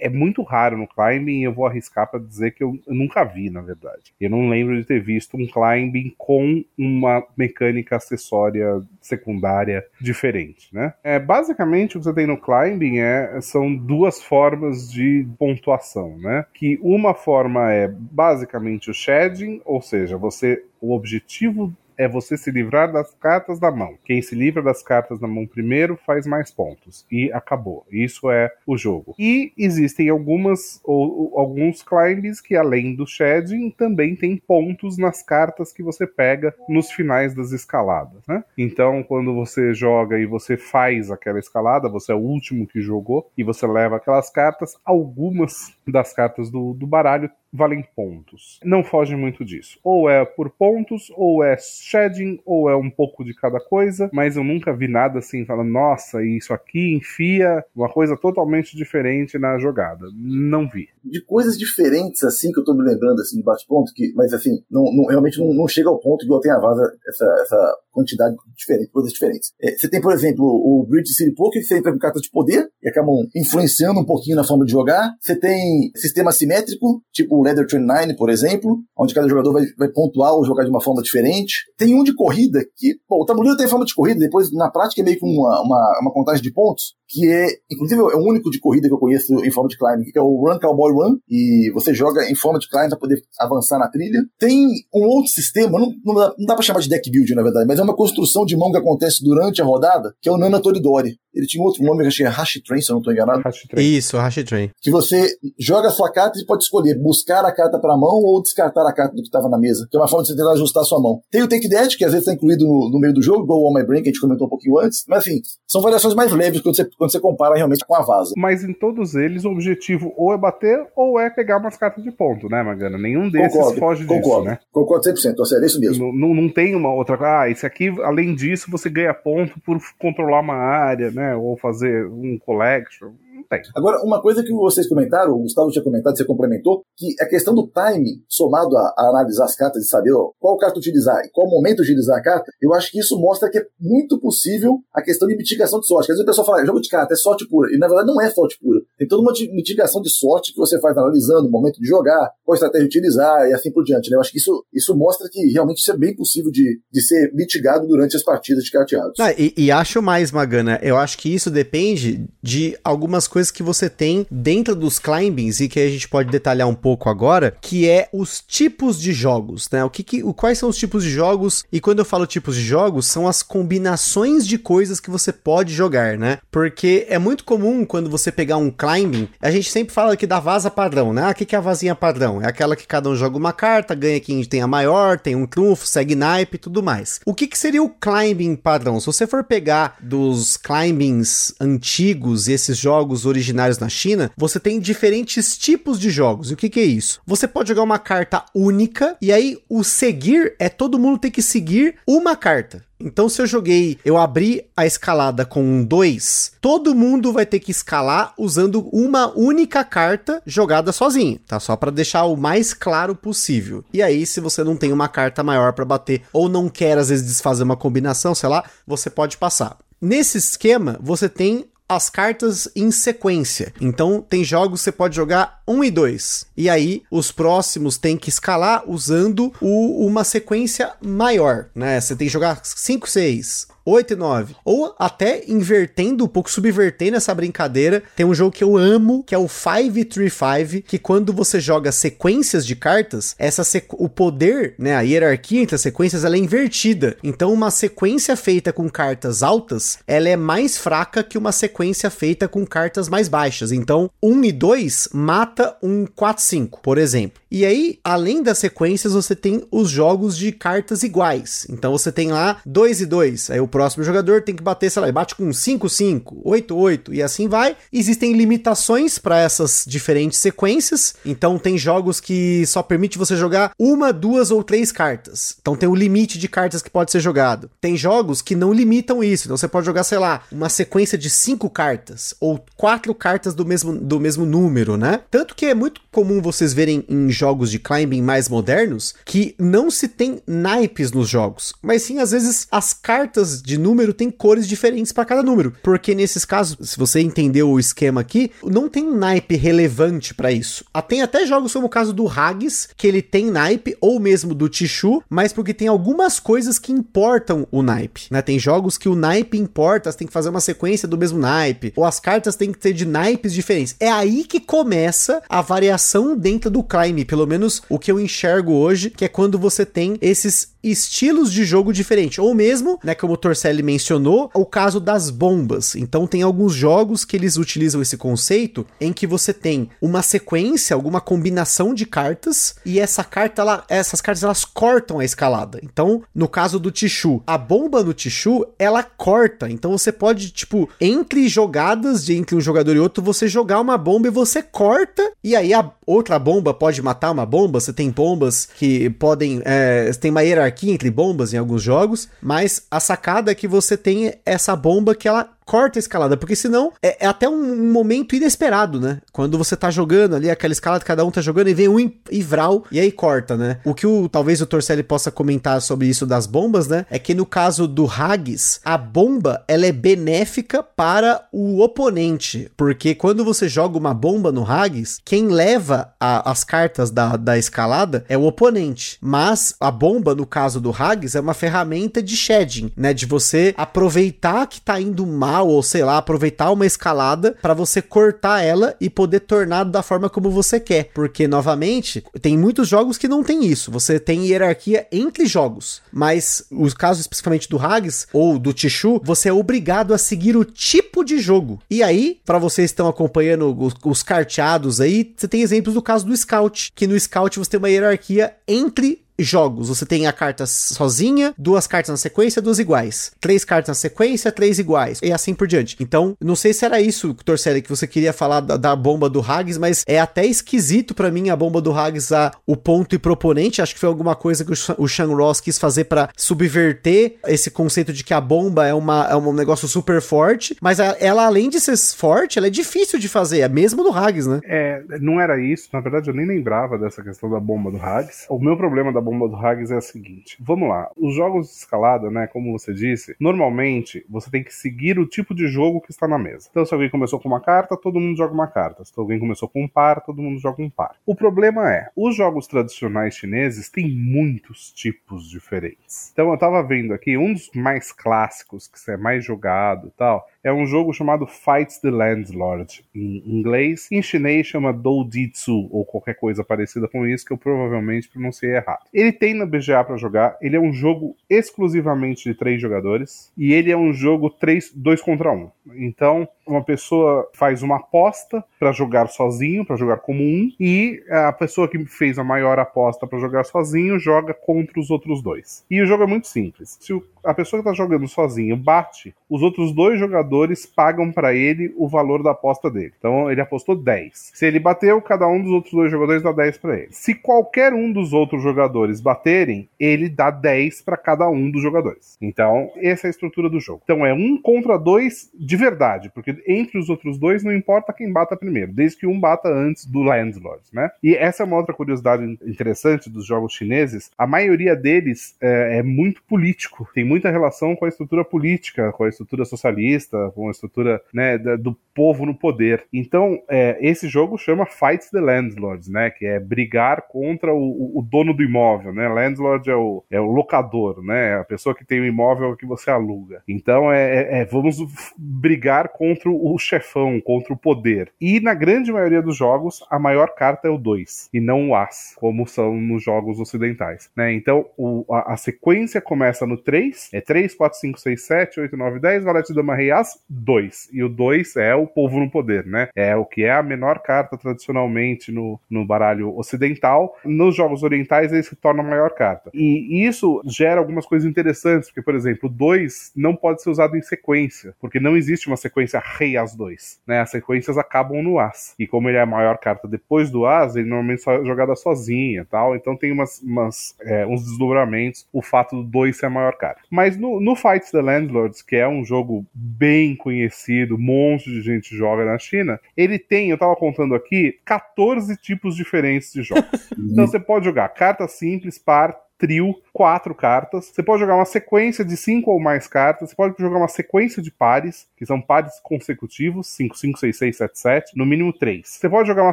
é muito raro no climbing e eu vou arriscar para dizer que eu, eu, nunca vi, na verdade. Eu não lembro de ter visto um climbing com uma mecânica acessória secundária diferente, né? É, basicamente, o que você tem no climbing é, são duas formas de pontuação, né? Que uma forma é basicamente o shedding, ou seja, você o objetivo é você se livrar das cartas da mão. Quem se livra das cartas da mão primeiro faz mais pontos. E acabou. Isso é o jogo. E existem algumas ou, ou alguns climbs que, além do shedding, também tem pontos nas cartas que você pega nos finais das escaladas. Né? Então, quando você joga e você faz aquela escalada, você é o último que jogou e você leva aquelas cartas, algumas das cartas do, do baralho valem pontos. Não foge muito disso. Ou é por pontos, ou é shedding, ou é um pouco de cada coisa, mas eu nunca vi nada assim falando, nossa, isso aqui enfia uma coisa totalmente diferente na jogada. Não vi. De coisas diferentes, assim, que eu tô me lembrando, assim, de bate-ponto, que, mas assim, não, não realmente não, não, chega ao ponto igual tem a vaza, essa, essa quantidade diferente, coisas diferentes. É, você tem, por exemplo, o Bridge City Poker, que você entra com cartas de poder, e acabam influenciando um pouquinho na forma de jogar. Você tem sistema simétrico, tipo o Leather 29, por exemplo, onde cada jogador vai, vai pontuar ou jogar de uma forma diferente. Tem um de corrida, que, bom, o tabuleiro tem forma de corrida, depois na prática é meio que uma, uma, uma contagem de pontos, que é, inclusive, é o único de corrida que eu conheço em forma de climbing, que é o Run Cowboy E você joga em forma de climbing para poder avançar na trilha. Tem um outro sistema, não, não dá, dá para chamar de deck building, na verdade, mas é uma construção de mão que acontece durante a rodada, que é o Nana Toridori. Ele tinha outro nome, que é Hash Train, se eu não estou enganado. Isso, Hash Train. Que você joga a sua carta e pode escolher buscar a carta para a mão ou descartar a carta do que estava na mesa. Que é uma forma de você tentar ajustar a sua mão. Tem o Take That, que às vezes está incluído no, no, meio do jogo, igual o All My Brain, que a gente comentou um pouquinho antes. Mas assim, são variações mais leves quando você, quando você compara realmente com a vaza. Mas em todos eles, o objetivo ou é bater ou é pegar umas cartas de ponto, né, Magana? Nenhum desses concordo, foge concordo, disso, né? Concordo 100%, ou seja, é isso mesmo. Não, não, não tem uma outra. Ah, esse aqui, além disso, você ganha ponto por controlar uma área, né? Ou fazer um collection tem. Agora, uma coisa que vocês comentaram, o Gustavo tinha comentado, você complementou, que a questão do timing, somado a, a analisar as cartas e saber ó, qual carta utilizar e qual momento utilizar a carta, eu acho que isso mostra que é muito possível a questão de mitigação de sorte. Às vezes o pessoal fala, jogo de carta é sorte pura, e na verdade não é sorte pura. Tem toda uma mitigação de sorte que você faz analisando o momento de jogar, qual estratégia utilizar e assim por diante. Né? Eu acho que isso, isso mostra que realmente isso é bem possível de, de ser mitigado durante as partidas de carteados. Ah, e, e acho mais, Magana, eu acho que isso depende de algumas coisas que você tem dentro dos climbings e que a gente pode detalhar um pouco agora, que é os tipos de jogos, né? O que, que o, quais são os tipos de jogos? E quando eu falo tipos de jogos, são as combinações de coisas que você pode jogar, né? Porque é muito comum quando você pegar um climbing, a gente sempre fala que dá vaza padrão, né? Ah, que, que é a vazinha padrão? É aquela que cada um joga uma carta, ganha quem tem a maior, tem um trunfo, segue naipe e tudo mais. O que, que seria o climbing padrão? Se você for pegar dos climbings antigos, esses jogos originários na China, você tem diferentes tipos de jogos. E o que, que é isso? Você pode jogar uma carta única, e aí o seguir é todo mundo ter que seguir uma carta. Então, se eu joguei, eu abri a escalada com um 2, todo mundo vai ter que escalar usando uma única carta jogada sozinho, tá? Só para deixar o mais claro possível. E aí, se você não tem uma carta maior para bater ou não quer às vezes desfazer uma combinação, sei lá, você pode passar. Nesse esquema, você tem as cartas em sequência. Então, tem jogos que você pode jogar 1 e 2. E aí, os próximos tem que escalar usando o, uma sequência maior, né? Você tem que jogar 5, 6, 8 e 9. Ou até invertendo um pouco, subvertendo essa brincadeira. Tem um jogo que eu amo, que é o 535, que quando você joga sequências de cartas, essa sequ... o poder, né, a hierarquia entre as sequências, ela é invertida. Então, uma sequência feita com cartas altas, ela é mais fraca que uma sequência feita com cartas mais baixas. Então, 1 e 2 mata um 4 5, por exemplo. E aí, além das sequências, você tem os jogos de cartas iguais. Então, você tem lá 2 e 2, aí o próximo jogador tem que bater, sei lá, bate com 5, 5, 8, 8 e assim vai. Existem limitações para essas diferentes sequências. Então tem jogos que só permite você jogar uma, duas ou três cartas. Então tem o limite de cartas que pode ser jogado. Tem jogos que não limitam isso. Então você pode jogar, sei lá, uma sequência de cinco cartas ou quatro cartas do mesmo, do mesmo número, né? Tanto que é muito comum vocês verem em jogos de climbing mais modernos que não se tem naipes nos jogos, mas sim às vezes as cartas de número tem cores diferentes para cada número. Porque nesses casos, se você entendeu o esquema aqui, não tem um naipe relevante para isso. Ah, tem até jogos como o caso do Hags, que ele tem naipe, ou mesmo do Tichu, mas porque tem algumas coisas que importam o naipe. Né? Tem jogos que o naipe importa, você tem que fazer uma sequência do mesmo naipe, ou as cartas têm que ter de naipes diferentes. É aí que começa a variação dentro do climb pelo menos o que eu enxergo hoje, que é quando você tem esses estilos de jogo diferentes. Ou mesmo, né, como o Torcelli mencionou, o caso das bombas. Então tem alguns jogos que eles utilizam esse conceito em que você tem uma sequência, alguma combinação de cartas, e essa carta, ela, essas cartas elas cortam a escalada. Então, no caso do Tichu, a bomba no Tichu, ela corta. Então você pode, tipo, entre jogadas de entre um jogador e outro, você jogar uma bomba e você corta, e aí a outra bomba pode matar uma bomba. Você tem bombas que podem. É, tem uma hierarquia entre bombas em alguns jogos, mas a sacada é que você tem essa bomba que ela corta a escalada, porque senão é, é, até um momento inesperado, né? Quando você tá jogando ali aquela escalada, cada um tá jogando e vem um Ivral e aí corta, né? O que o, talvez o Torcelli possa comentar sobre isso das bombas, né? É que no caso do Hags, a bomba ela é benéfica para o oponente, porque quando você joga uma bomba no Hags, quem leva a, as cartas da, da escalada é o oponente, mas a bomba no caso do Hags é uma ferramenta de shedding, né? De você aproveitar que tá indo mal ou sei lá, aproveitar uma escalada para você cortar ela e poder tornar da forma como você quer. Porque, novamente, tem muitos jogos que não tem isso. Você tem hierarquia entre jogos. Mas, os casos especificamente do Hags ou do Tichu, você é obrigado a seguir o tipo de jogo. E aí, para vocês que estão acompanhando os, os carteados aí, você tem exemplos do caso do Scout, que no Scout você tem uma hierarquia entre jogos. Você tem a carta sozinha, duas cartas na sequência, duas iguais. Três cartas na sequência, três iguais. E assim por diante. Então, não sei se era isso, Torcelli, que você queria falar da, da bomba do Hags, mas é até esquisito para mim a bomba do Hags a o ponto e proponente. Acho que foi alguma coisa que o, o Sean Ross quis fazer para subverter esse conceito de que a bomba é, uma, é um negócio super forte. Mas a, ela, além de ser forte, ela é difícil de fazer, é mesmo do Hags, né? É, não era isso. Na verdade, eu nem lembrava dessa questão da bomba do Hags. O meu problema da bomba do Hags é a seguinte: vamos lá, os jogos de escalada, né, como você disse, normalmente você tem que seguir o tipo de jogo que está na mesa. Então, se alguém começou com uma carta, todo mundo joga uma carta. Se alguém começou com um par, todo mundo joga um par. O problema é, os jogos tradicionais chineses têm muitos tipos diferentes. Então, eu estava vendo aqui, um dos mais clássicos, que é mais jogado e tal, é um jogo chamado Fights the Landlord, em inglês. Em chinês chama Doujitsu, ou qualquer coisa parecida com isso, que eu provavelmente pronunciei errado. Ele tem na BGA para jogar, ele é um jogo exclusivamente de três jogadores, e ele é um jogo 3, 2 contra 1. Então, uma pessoa faz uma aposta para jogar sozinho, para jogar como um, e a pessoa que fez a maior aposta para jogar sozinho joga contra os outros dois. E o jogo é muito simples. Se a pessoa que está jogando sozinho bate, os outros dois jogadores pagam para ele o valor da aposta dele. Então ele apostou 10. Se ele bateu, cada um dos outros dois jogadores dá 10 para ele. Se qualquer um dos outros jogadores baterem, ele dá 10 para cada um dos jogadores. Então, essa é a estrutura do jogo. Então é um contra dois de verdade, porque entre os outros dois não importa quem bata primeiro, desde que um bata antes do Landlord, né? E essa é uma outra curiosidade interessante dos jogos chineses. A maioria deles é, é muito político, tem muita relação com a estrutura política, com a estrutura socialista, com a estrutura né, do povo no poder. Então, é, esse jogo chama Fights the Landlords, né? Que é brigar contra o, o dono do imóvel, né? Landlord é o, é o locador, né? A pessoa que tem o imóvel que você aluga. Então, é, é, é vamos brigar contra o chefão, contra o poder. E na grande maioria dos jogos, a maior carta é o 2 e não o As, como são nos jogos ocidentais, né? Então, o, a, a, sequência começa no 3, é 3, 4, 5, 6, 7, 8, 9, 10, valete, dama, rei, as, 2. E o 2 é o povo no poder, né? É o que é a menor carta tradicionalmente no, no baralho ocidental. Nos jogos orientais, ele se torna a maior carta. E isso gera algumas coisas interessantes, porque, por exemplo, o 2 não pode ser usado em sequência, porque não existe uma sequência rei as 2, né? As sequências acabam no as. E como ele é a maior carta depois do as, ele normalmente só é jogada sozinha, tal. Então tem umas, umas é, uns desdobramentos o fato do 2 ser a maior carta. Mas no, no Fights the Landlords, que é um jogo bem conhecido, um monte de gente joga na China, ele tem, eu tava contando aqui, 14 tipos diferentes de jogos. [laughs] então você pode jogar carta simples, par, trio, quatro cartas. Você pode jogar uma sequência de cinco ou mais cartas. Você pode jogar uma sequência de pares, que são pares consecutivos, 5, 5, 6, 6, 7, 7, no mínimo 3. Você pode jogar uma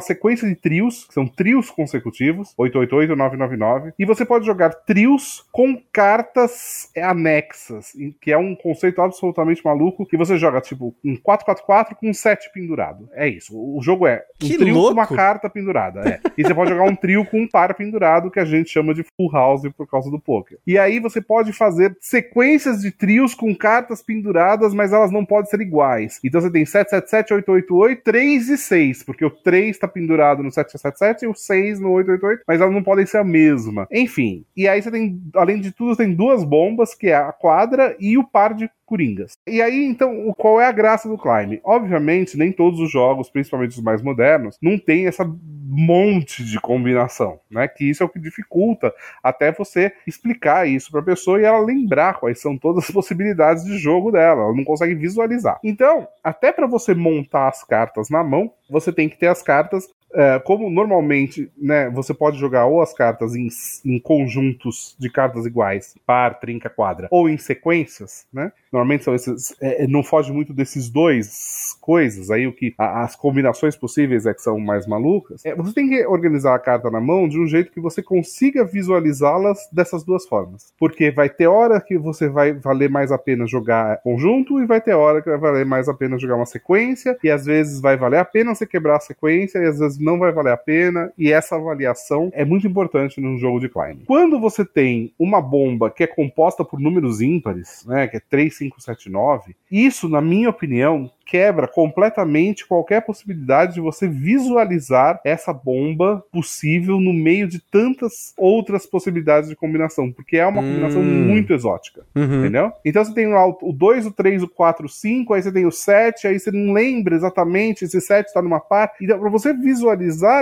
sequência de trios, que são trios consecutivos, 888, 999. E você pode jogar trios com cartas anexas, que é um conceito absolutamente maluco, que você joga, tipo, um 444 com 7 pendurado. É isso. O jogo é um Que trio louco! com uma carta pendurada. É. E você pode jogar um trio com um par pendurado, que a gente chama de full house por causa do poker. E aí você pode fazer sequências de trios com cartas penduradas, mas elas não podem ser iguais. Então você tem 777, 888, 3 e 6, porque o 3 está pendurado no 777 e o 6 no 888, mas elas não podem ser a mesma. Enfim, e aí você tem, além de tudo, você tem duas bombas, que é a quadra e o par de coringas. E aí, então, qual é a graça do Climb? Obviamente, nem todos os jogos, principalmente os mais modernos, não tem essa monte de combinação, né? Que isso é o que dificulta até você explicar isso para a pessoa e ela lembrar quais são todas as possibilidades de jogo dela. Ela não consegue visualizar. Então, até para você montar as cartas na mão, você tem que ter as cartas é, como normalmente, né, você pode jogar ou as cartas em, em conjuntos de cartas iguais, par, trinca, quadra, ou em sequências, né? Normalmente são esses, é, não foge muito desses dois coisas. Aí o que a- as combinações possíveis é que são mais malucas. É, você tem que organizar a carta na mão de um jeito que você consiga visualizá-las dessas duas formas, porque vai ter hora que você vai valer mais a pena jogar conjunto e vai ter hora que vai valer mais a pena jogar uma sequência e às vezes vai valer a pena você quebrar a sequência e às vezes não vai valer a pena, e essa avaliação é muito importante num jogo de climb. Quando você tem uma bomba que é composta por números ímpares, né, que é 3, 5, 7, 9, isso, na minha opinião, quebra completamente qualquer possibilidade de você visualizar essa bomba possível no meio de tantas outras possibilidades de combinação, porque é uma Hum. combinação muito exótica. Uhum. Entendeu? Então você tem lá o 2, o 3, o 4, o 5, aí você tem o 7, aí você não lembra exatamente se 7 está numa par. Então, para você visualizar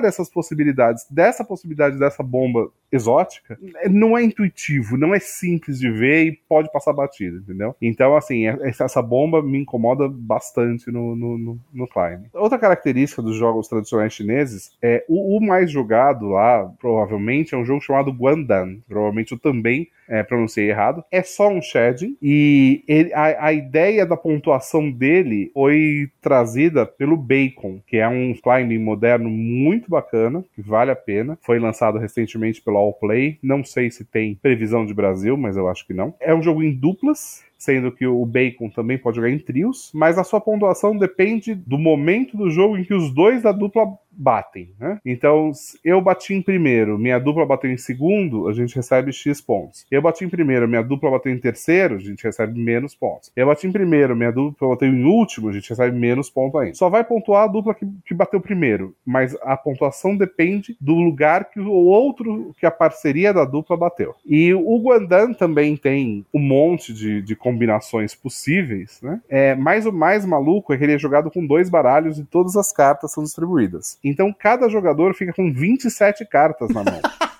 essas possibilidades, dessa possibilidade dessa bomba exótica, é- não é intuitivo, não é simples de ver e pode passar batido, entendeu? Então, assim, é- essa bomba me incomoda bastante no, no, no, no. Outra característica dos jogos tradicionais chineses é o, o mais jogado lá, provavelmente, é um jogo chamado Guandan. Provavelmente eu também é, pronunciei errado, é só um shading e ele- a, a ideia da pontuação dele foi trazida pelo Bacon, que é um climbing moderno muito bacana, que vale a pena. Foi lançado recentemente pelo All Play, não sei se tem previsão de Brasil, mas eu acho que não. É um jogo em duplas, sendo que o Bacon também pode jogar em trios, mas a sua pontuação depende do momento do jogo em que os dois da dupla batem, né? Então, eu bati em primeiro, minha dupla bateu em segundo, a gente recebe X pontos. Eu bati em primeiro, minha dupla bateu em terceiro, a gente recebe menos pontos. Eu bati em primeiro, minha dupla bateu em último, a gente recebe menos pontos ainda. Só vai pontuar a dupla que, que bateu primeiro, mas a pontuação depende do lugar que o outro, que a parceria da dupla bateu. E o Guandan também tem um monte de, de combinações possíveis, né? É, mas o mais maluco é que ele é jogado com dois baralhos e todas as cartas são distribuídas. Então cada jogador fica com 27 cartas na mão. [laughs]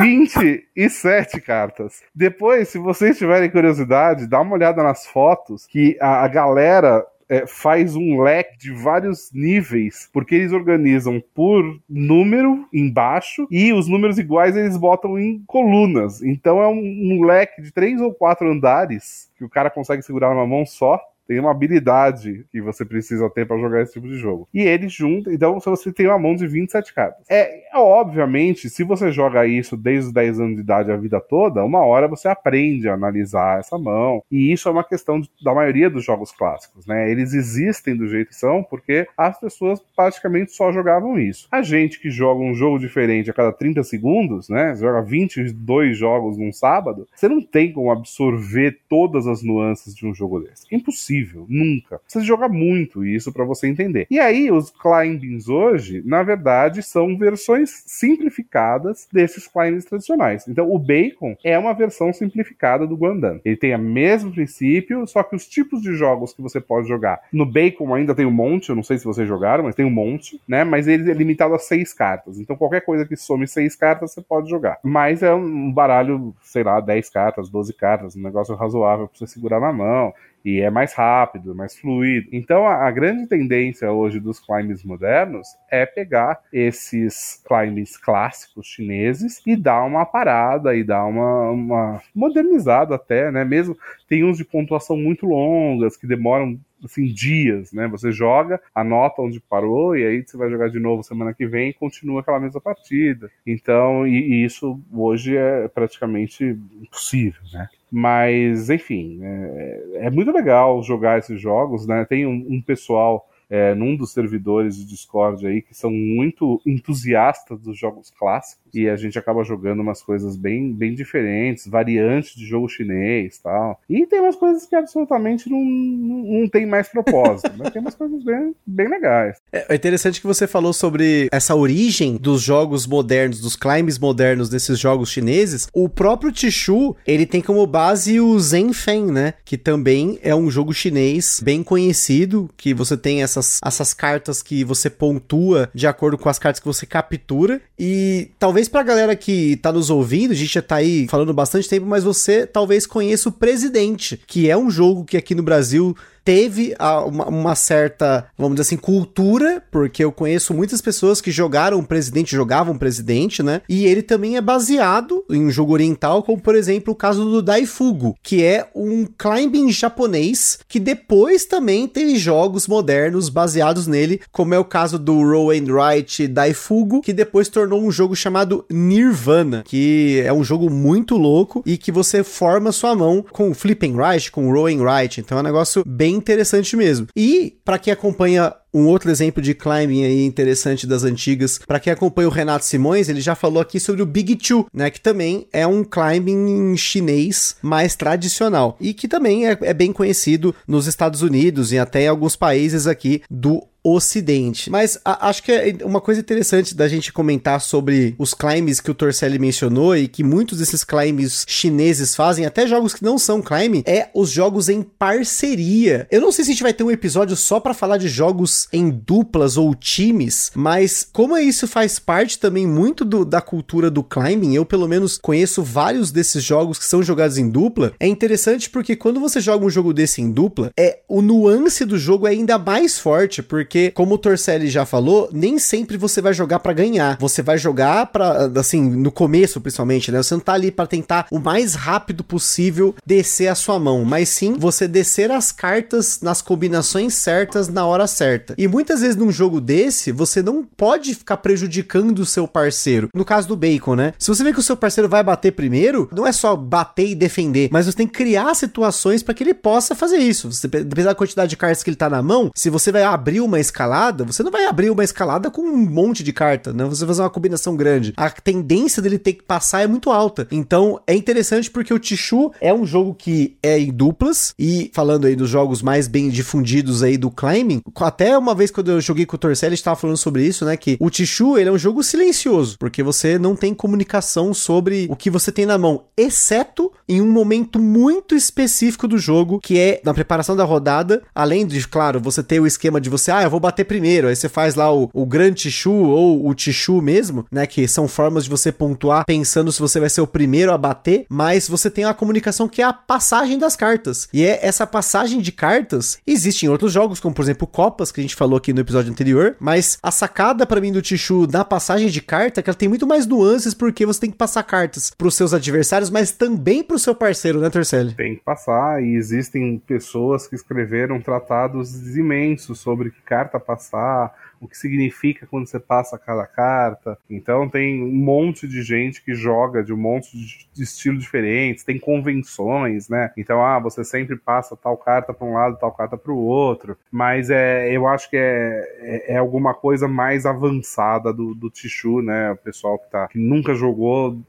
27 cartas. Depois, se vocês tiverem curiosidade, dá uma olhada nas fotos que a, a galera é, faz um leque de vários níveis, porque eles organizam por número embaixo e os números iguais eles botam em colunas. Então é um, um leque de três ou quatro andares que o cara consegue segurar numa mão só. Tem uma habilidade que você precisa ter para jogar esse tipo de jogo. E ele junta, então você tem uma mão de 27 cartas. É, é, obviamente, se você joga isso desde os 10 anos de idade a vida toda, uma hora você aprende a analisar essa mão. E isso é uma questão da maioria dos jogos clássicos, né? Eles existem do jeito que são porque as pessoas praticamente só jogavam isso. A gente que joga um jogo diferente a cada 30 segundos, né? Joga 22 jogos num sábado, você não tem como absorver todas as nuances de um jogo desse. Impossível, nunca. Você joga muito isso para você entender. E aí, os climbings hoje, na verdade, são versões simplificadas desses climbings tradicionais. Então, o Bacon é uma versão simplificada do Guandan. Ele tem o mesmo princípio, só que os tipos de jogos que você pode jogar. No Bacon ainda tem um monte, eu não sei se vocês jogaram, mas tem um monte, né? Mas ele é limitado a seis cartas. Então, qualquer coisa que some seis cartas, você pode jogar. Mas é um baralho, sei lá, 10 cartas, 12 cartas, um negócio razoável pra você segurar na mão. E é mais rápido, mais fluido. Então a, a, grande tendência hoje dos climbs modernos é pegar esses climbs clássicos chineses e dar uma parada e dar uma, uma modernizada até, né? Mesmo tem uns de pontuação muito longas que demoram assim, dias, né? Você joga, anota onde parou e aí você vai jogar de novo semana que vem e continua aquela mesma partida. Então, e, e isso hoje é praticamente impossível, né? Mas, enfim, é, é, muito legal jogar esses jogos, né? Tem um, um pessoal é, num dos servidores de Discord aí que são muito entusiastas dos jogos clássicos e a gente acaba jogando umas coisas bem, bem diferentes, variantes de jogo chinês tal. E tem umas coisas que absolutamente não, não, não tem mais propósito, mas tem umas coisas bem, bem legais. É, é interessante que você falou sobre essa origem dos jogos modernos, dos climbs modernos desses jogos chineses. O próprio Tishu, ele tem como base o Zenfen, né? Que também é um jogo chinês bem conhecido, que você tem essas, essas cartas que você pontua de acordo com as cartas que você captura. E talvez pra galera que tá nos ouvindo, a gente já tá aí falando bastante tempo, mas você talvez conheça o Presidente, que é um jogo que aqui no Brasil teve uma, uma, certa, vamos dizer assim, cultura, porque eu conheço muitas pessoas que jogaram Presidente, jogavam Presidente, né? E ele também é baseado em um jogo oriental, como por exemplo o caso do Daifugu, que é um climbing japonês que depois também teve jogos modernos baseados nele, como é o caso do Roll and Write Daifugu, que depois tornou um jogo chamado Nirvana, que é um jogo muito louco e que você forma sua mão com Flip and Write, com Roll and Write, então é um negócio bem interessante mesmo. E para quem acompanha um outro exemplo de climbing aí interessante das antigas, para quem acompanha o Renato Simões, ele já falou aqui sobre o Big Two, né, que também é um climbing chinês mais tradicional e que também é, é bem conhecido nos Estados Unidos e até em alguns países aqui do Ocidente. Mas a, acho que é uma coisa interessante da gente comentar sobre os climbs que o Torcelli mencionou e que muitos desses climbs chineses fazem, até jogos que não são climb, é os jogos em parceria. Eu não sei se a gente vai ter um episódio só para falar de jogos em duplas ou times, mas como isso faz parte também muito do, da cultura do climbing, eu pelo menos conheço vários desses jogos que são jogados em dupla. É interessante porque quando você joga um jogo desse em dupla, é o nuance do jogo é ainda mais forte, porque como o Torcelli já falou, nem sempre você vai jogar para ganhar. Você vai jogar para assim, no começo principalmente, né? Você não tá ali para tentar o mais rápido possível descer a sua mão, mas sim você descer as cartas nas combinações certas na hora certa. E muitas vezes num jogo desse, você não pode ficar prejudicando o seu parceiro. No caso do Bacon, né? Se você vê que o seu parceiro vai bater primeiro, não é só bater e defender, mas você tem que criar situações para que ele possa fazer isso. Você, dependendo da quantidade de cartas que ele tá na mão, se você vai abrir uma escalada, você não vai abrir uma escalada com um monte de carta, né? Você vai fazer uma combinação grande. A tendência dele ter que passar é muito alta. Então é interessante porque o Tichu é um jogo que é em duplas e falando aí dos jogos mais bem difundidos aí do climbing, até uma vez quando eu joguei com o Torcelli, estava falando sobre isso, né, que o Tichu, ele é um jogo silencioso, porque você não tem comunicação sobre o que você tem na mão, exceto em um momento muito específico do jogo, que é na preparação da rodada, além de, claro, você ter o esquema de você, ah, eu vou bater primeiro. Aí você faz lá o, o grande Tichu ou o Tichu mesmo, né? Que são formas de você pontuar pensando se você vai ser o primeiro a bater, mas você tem a comunicação que é a passagem das cartas. E é essa passagem de cartas existe em outros jogos, como por exemplo Copas, que a gente falou aqui no episódio anterior, mas a sacada para mim do Tichu na passagem de carta é que ela tem muito mais nuances porque você tem que passar cartas para os seus adversários, mas também para o seu parceiro, né, Torcelli? Tem que passar e existem pessoas que escreveram tratados imensos sobre que carta passar, o que significa quando você passa cada carta. Então tem um monte de gente que joga de um monte de estilos diferentes, tem convenções, né? Então, ah, você sempre passa tal carta para um lado, tal carta para o outro. Mas é, eu acho que é, é, é, alguma coisa mais avançada do, do Tichu, né? O pessoal que, tá, que nunca jogou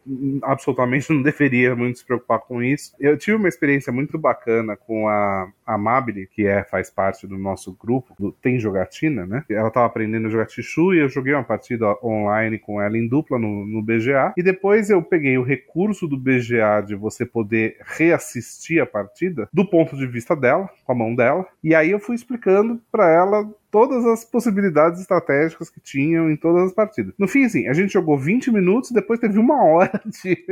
absolutamente não deveria muito se preocupar com isso. Eu tive uma experiência muito bacana com a, a que é, faz parte do nosso grupo, do Tem Jogatina, né? Ela tava aprendendo a jogar Tichu e eu joguei uma partida online com ela em dupla no, no BGA. E depois eu peguei o recurso do BGA de você poder reassistir a partida do ponto de vista dela, com a mão dela. E aí eu fui explicando para ela todas as possibilidades estratégicas que tinham em todas as partidas. No fim, assim, a gente jogou 20 minutos, depois teve uma hora [laughs] de,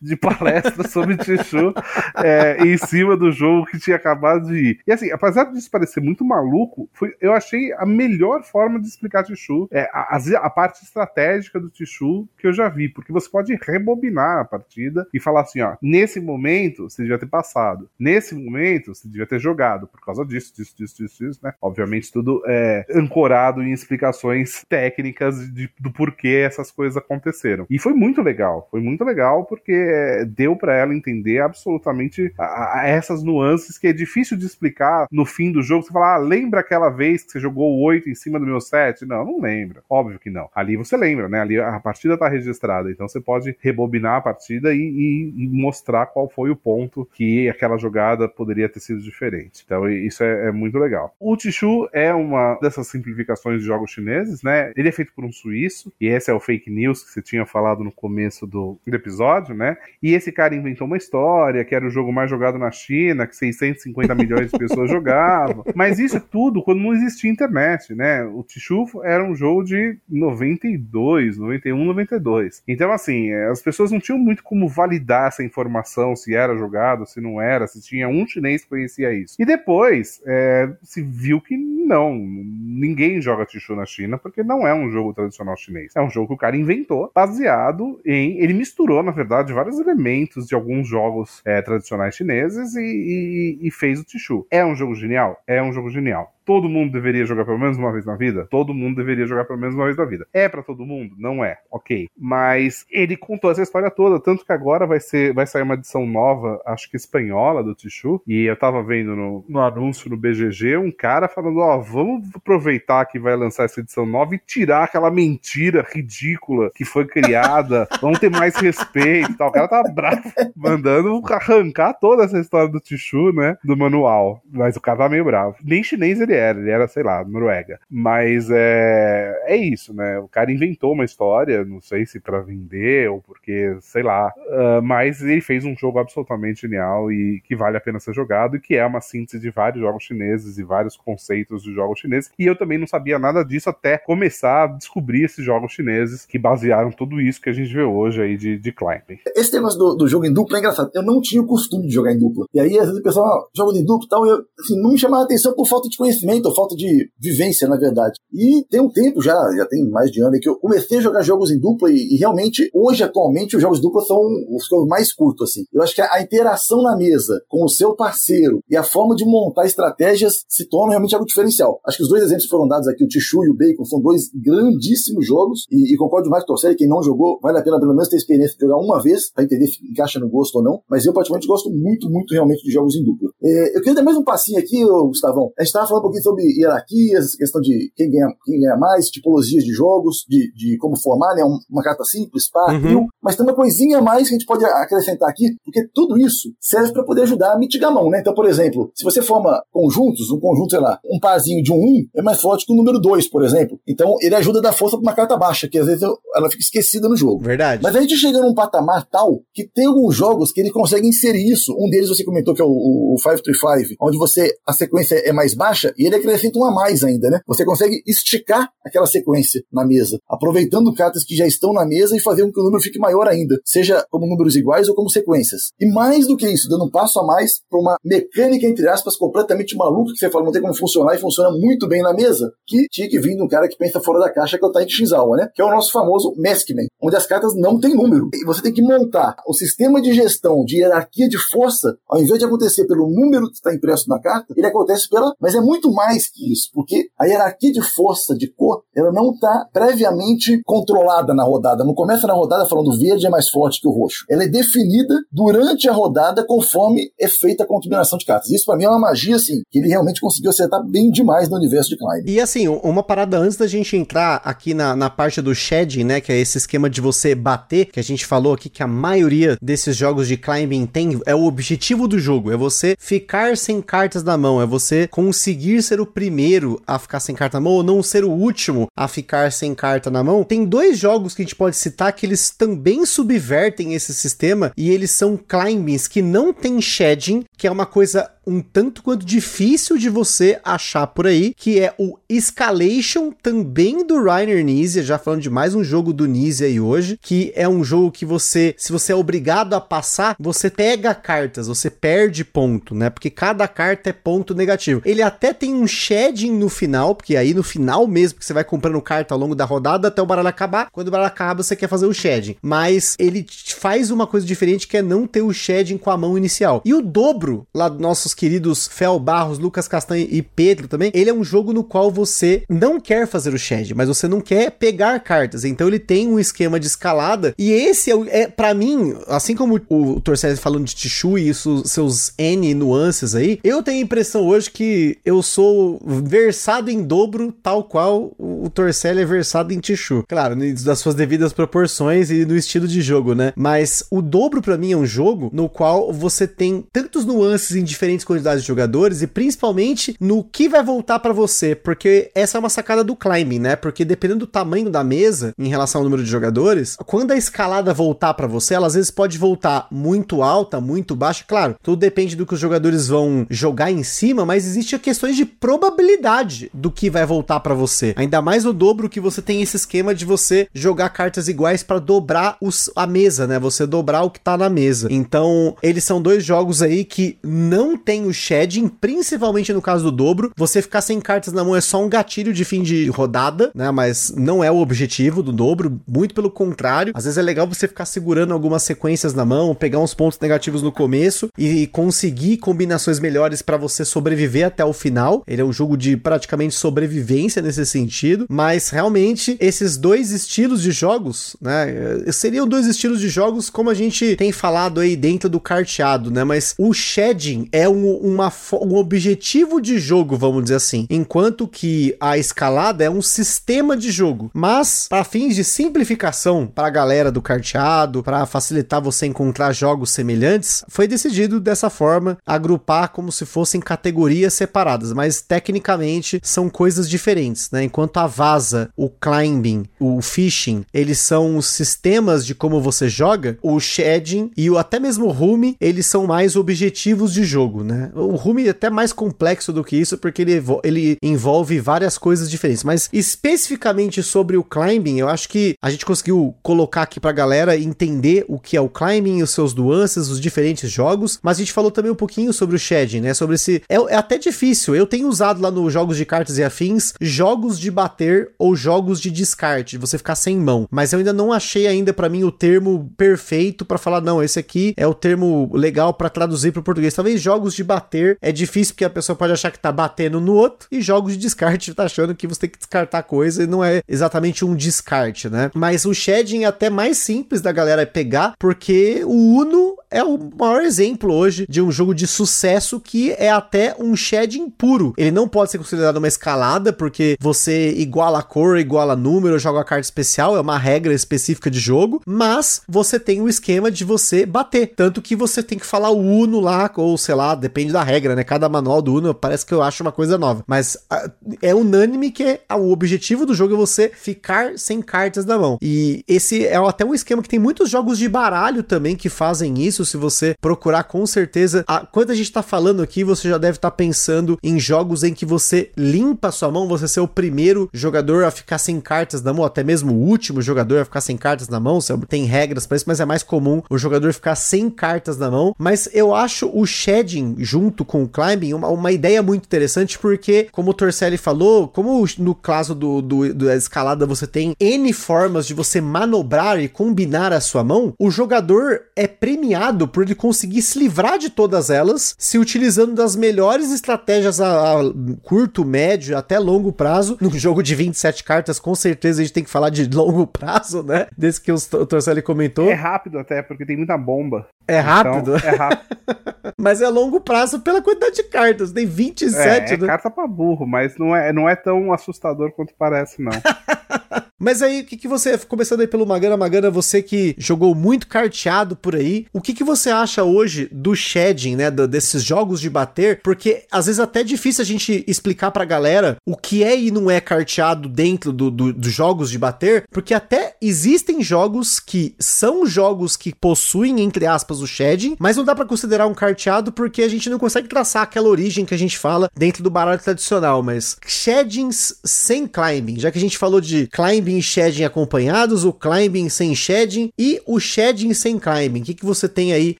de palestra sobre Tichu é, em cima do jogo que tinha acabado de ir. E assim, apesar disso parecer muito maluco, foi, eu achei a melhor forma de explicar Tichu, é, a, a parte estratégica do Tichu que eu já vi, porque você pode rebobinar a partida e falar assim, ó, nesse momento você devia ter passado, nesse momento você devia ter jogado, por causa disso, disso, disso, disso, disso né? Obviamente tudo é ancorado em explicações técnicas de, do porquê essas coisas aconteceram. E foi muito legal, foi muito legal porque é, deu para ela entender absolutamente a, a essas nuances que é difícil de explicar no fim do jogo. Você fala, ah, lembra aquela vez que você jogou o 8 em cima do meu 7? Não, não lembra. Óbvio que não. Ali você lembra, né? Ali a partida tá registrada, então você pode rebobinar a partida e, e, e mostrar qual foi o ponto que aquela jogada poderia ter sido diferente. Então isso é, é muito legal. O Tichu é uma dessas simplificações de jogos chineses, né? Ele é feito por um suíço, e esse é o fake news que você tinha falado no começo do, do episódio, né? E esse cara inventou uma história que era o jogo mais jogado na China, que 650 milhões de pessoas jogavam. [laughs] Mas isso é tudo quando não existia internet, né? O Tichu era um jogo de 92, 91, 92. Então, assim, as pessoas não tinham muito como validar essa informação, se era jogado, se não era, se tinha um chinês que conhecia isso. E depois é, se viu que não, ninguém joga Tichu na China porque não é um jogo tradicional chinês. É um jogo que o cara inventou, baseado em. Ele misturou, na verdade, vários elementos de alguns jogos é, tradicionais chineses e, e, e fez o Tichu. É um jogo genial? É um jogo genial todo mundo deveria jogar pelo menos uma vez na vida? Todo mundo deveria jogar pelo menos uma vez na vida. É para todo mundo? Não é. Ok. Mas ele contou essa história toda, tanto que agora vai ser vai sair uma edição nova, acho que espanhola do Tichu, e eu tava vendo no, no anúncio no BGG um cara falando, ó, oh, vamos aproveitar que vai lançar essa edição nova e tirar aquela mentira ridícula que foi criada, [laughs] vamos ter mais respeito e tal. O cara tava bravo, mandando arrancar toda essa história do Tichu, né, do manual. Mas o cara tá meio bravo. Nem chinês ele era, ele era, sei lá, Noruega. Mas é, é isso, né? O cara inventou uma história, não sei se para vender ou porque, sei lá, uh, mas ele fez um jogo absolutamente genial e que vale a pena ser jogado e que é uma síntese de vários jogos chineses e vários conceitos de jogos chineses. E eu também não sabia nada disso até começar a descobrir esses jogos chineses que basearam tudo isso que a gente vê hoje aí de, de climbing. Esse tema do, do jogo em dupla é engraçado. Eu não tinha o costume de jogar em dupla. E aí, às vezes, o pessoal ah, joga em dupla e tal, eu assim, não me chamava atenção por falta de conhecimento conhecimento ou falta de vivência, na verdade. E tem um tempo já, já tem mais de ano, que eu comecei a jogar jogos em dupla e, e realmente, hoje, atualmente, os jogos dupla são os que eu mais curto, assim. Eu acho que a, interação na mesa com o seu parceiro e a forma de montar estratégias se torna realmente algo diferencial. Acho que os dois exemplos foram dados aqui, o Tichu e o Bacon, são dois grandíssimos jogos e, e concordo mais com o quem não jogou, vale a pena pelo menos ter experiência de jogar uma vez para entender se encaixa no gosto ou não, mas eu particularmente gosto muito, muito realmente de jogos em dupla. É, eu queria dar mais um passinho aqui, Gustavão. A gente estava falando um pouquinho sobre hierarquias, questão de quem ganha, quem ganha mais, tipologias de jogos, de, de como formar, né? Uma carta simples, par, uhum. mas tem uma coisinha a mais que a gente pode acrescentar aqui, porque tudo isso serve para poder ajudar a mitigar a mão, né? Então, por exemplo, se você forma conjuntos, um conjunto, sei lá, um parzinho de um 1 é mais forte que o número 2, por exemplo. Então, ele ajuda a dar força para uma carta baixa, que às vezes ela fica esquecida no jogo. Verdade. Mas a gente chega num patamar tal que tem alguns jogos que ele consegue inserir isso. Um deles você comentou que é o, o 535, onde você a sequência é mais baixa e ele acrescenta um a mais ainda, né? Você consegue esticar aquela sequência na mesa, aproveitando cartas que já estão na mesa e fazer com que o número fique maior ainda, seja como números iguais ou como sequências. E mais do que isso, dando um passo a mais para uma mecânica, entre aspas, completamente maluca, que você fala, não tem como funcionar e funciona muito bem na mesa, que tinha que vir de um cara que pensa fora da caixa, que é o Taichi Shinzawa, né? Que é o nosso famoso Maskman, onde as cartas não têm número. E você tem que montar o sistema de gestão de hierarquia de força, ao invés de acontecer pelo número que está impresso na carta, ele acontece pela. Mas é muito mais que isso, porque a hierarquia de força de cor, ela não está previamente controlada na rodada. Não começa na rodada falando verde é mais forte que o roxo. Ela é definida durante a rodada conforme é feita a combinação de cartas. Isso para mim é uma magia, assim, que ele realmente conseguiu acertar bem demais no universo de Klein. E assim, uma parada antes da gente entrar aqui na, na parte do shedding, né, que é esse esquema de você bater, que a gente falou aqui que a maioria desses jogos de climbing tem, é o objetivo do jogo, é você ficar sem cartas na mão, é você conseguir ser o primeiro a ficar sem carta na mão ou não ser o último a ficar sem carta na mão. Tem dois jogos que a gente pode citar que eles também subvertem esse sistema e eles são climbings que não tem shedding, que é uma coisa um tanto quanto difícil de você achar por aí, que é o Escalation, também do Rainer Nizia, já falando de mais um jogo do Nizia aí hoje, que é um jogo que você, se você é obrigado a passar, você pega cartas, você perde ponto, né? Porque cada carta é ponto negativo. Ele até tem um shedding no final, porque aí no final mesmo que você vai comprando carta ao longo da rodada até o baralho acabar, quando o baralho acaba você quer fazer o shedding. Mas ele faz uma coisa diferente que é não ter o shedding com a mão inicial. E o dobro lá dos nossos queridos Fel Barros, Lucas Castanho e Pedro também, ele é um jogo no qual você não quer fazer o shed, mas você não quer pegar cartas. Então ele tem um esquema de escalada e esse é, é para mim, assim como o Torcedor falando de Tichu e isso, seus N nuances aí, eu tenho a impressão hoje que eu sou versado em dobro, tal qual o Torcelli é versado em Tichu. Claro, das suas devidas proporções e no estilo de jogo, né? Mas o dobro para mim é um jogo no qual você tem tantos nuances em diferentes quantidades de jogadores e principalmente no que vai voltar para você, porque essa é uma sacada do climbing, né? Porque dependendo do tamanho da mesa em relação ao número de jogadores, quando a escalada voltar para você, ela às vezes pode voltar muito alta, muito baixa. Claro, tudo depende do que os jogadores vão jogar em cima, mas existe questões de probabilidade do que vai voltar para você. Ainda mais o dobro que você tem esse esquema de você jogar cartas iguais para dobrar os, a mesa, né? Você dobrar o que tá na mesa. Então, eles são dois jogos aí que não tem o shedding, principalmente no caso do dobro. Você ficar sem cartas na mão é só um gatilho de fim de rodada, né? Mas não é o objetivo do dobro, muito pelo contrário. Às vezes é legal você ficar segurando algumas sequências na mão, pegar uns pontos negativos no começo e conseguir combinações melhores para você sobreviver até o final. Ele é um jogo de praticamente sobrevivência nesse sentido, mas realmente esses dois estilos de jogos, né? Seriam dois estilos de jogos como a gente tem falado aí dentro do carteado, né? Mas o shedding é um, uma, um objetivo de jogo, vamos dizer assim, enquanto que a escalada é um sistema de jogo. Mas para fins de simplificação para a galera do carteado, para facilitar você encontrar jogos semelhantes, foi decidido dessa forma agrupar como se fossem categorias separadas, mas tecnicamente são coisas diferentes, né? Enquanto a vaza, o climbing, o fishing, eles são os sistemas de como você joga, o shedding e o até mesmo o Rumi, eles são mais objetivos de jogo, né? O Rumi é até mais complexo do que isso, porque ele, ele envolve várias coisas diferentes. Mas especificamente sobre o climbing, eu acho que a gente conseguiu colocar aqui pra galera entender o que é o climbing, os seus nuances, os diferentes jogos. Mas a gente falou também um pouquinho sobre o shedding, né? Sobre esse. É, é até difícil. Eu tenho usado lá nos jogos de cartas e afins jogos de bater ou jogos de descarte, você ficar sem mão. Mas eu ainda não achei ainda para mim o termo perfeito para falar, não, esse aqui é o termo legal para traduzir para o português. Talvez jogos de bater é difícil porque a pessoa pode achar que tá batendo no outro, e jogos de descarte [laughs] tá achando que você tem que descartar coisa e não é exatamente um descarte, né? Mas o shedding é até mais simples da galera pegar, porque o Uno é o maior exemplo hoje de um jogo de sucesso que é até um shedding puro. Ele não pode ser considerado uma escalada, porque você iguala a cor, iguala número, joga a carta especial, é uma regra específica de jogo, mas você tem o esquema de você bater. Tanto que você tem que falar o Uno lá, ou sei lá, depende da regra, né? Cada manual do Uno parece que eu acho uma coisa nova. Mas a, é unânime que a, o objetivo do jogo é você ficar sem cartas na mão. E esse é até um esquema que tem muitos jogos de baralho também que fazem isso. Se você procurar, com certeza. A, quando a gente tá falando aqui, você já deve estar tá pensando em jogos em que você limpa sua mão, você ser o primeiro jogador a ficar sem cartas na mão, até mesmo o último jogador a ficar sem cartas na mão. Tem regras para isso, mas é mais comum o jogador ficar sem cartas na mão. Mas eu acho o shedding junto com o climbing uma, uma ideia muito interessante, porque, como o Torcelli falou, como no caso do, do, da escalada você tem N formas de você manobrar e combinar a sua mão, o jogador é premiado por ele conseguir se livrar de todas elas, se utilizando das melhores estratégias a, a curto, médio, até longo prazo. No jogo de 27 cartas, com certeza a gente tem que falar de longo prazo, né? Desse que o Torcelli comentou. É rápido até, porque tem muita bomba. É rápido? Então, é rápido. [laughs] mas é longo prazo pela quantidade de cartas. Tem 27, é, é né? carta pra burro, mas não é, não é tão assustador quanto parece, não. [laughs] Mas aí, o que, que você, começando aí pelo Magana, Magana, você que jogou muito carteado por aí, o que, que você acha hoje do shedding, né, do, desses jogos de bater? Porque às vezes até é difícil a gente explicar pra galera o que é e não é carteado dentro dos do, do jogos de bater, porque até existem jogos que são jogos que possuem, entre aspas, o shedding, mas não dá para considerar um carteado porque a gente não consegue traçar aquela origem que a gente fala dentro do baralho tradicional, mas sheddings sem climbing, já que a gente falou de climbing e shedding acompanhados, o climbing sem shedding e o shedding sem climbing. O que, que você tem aí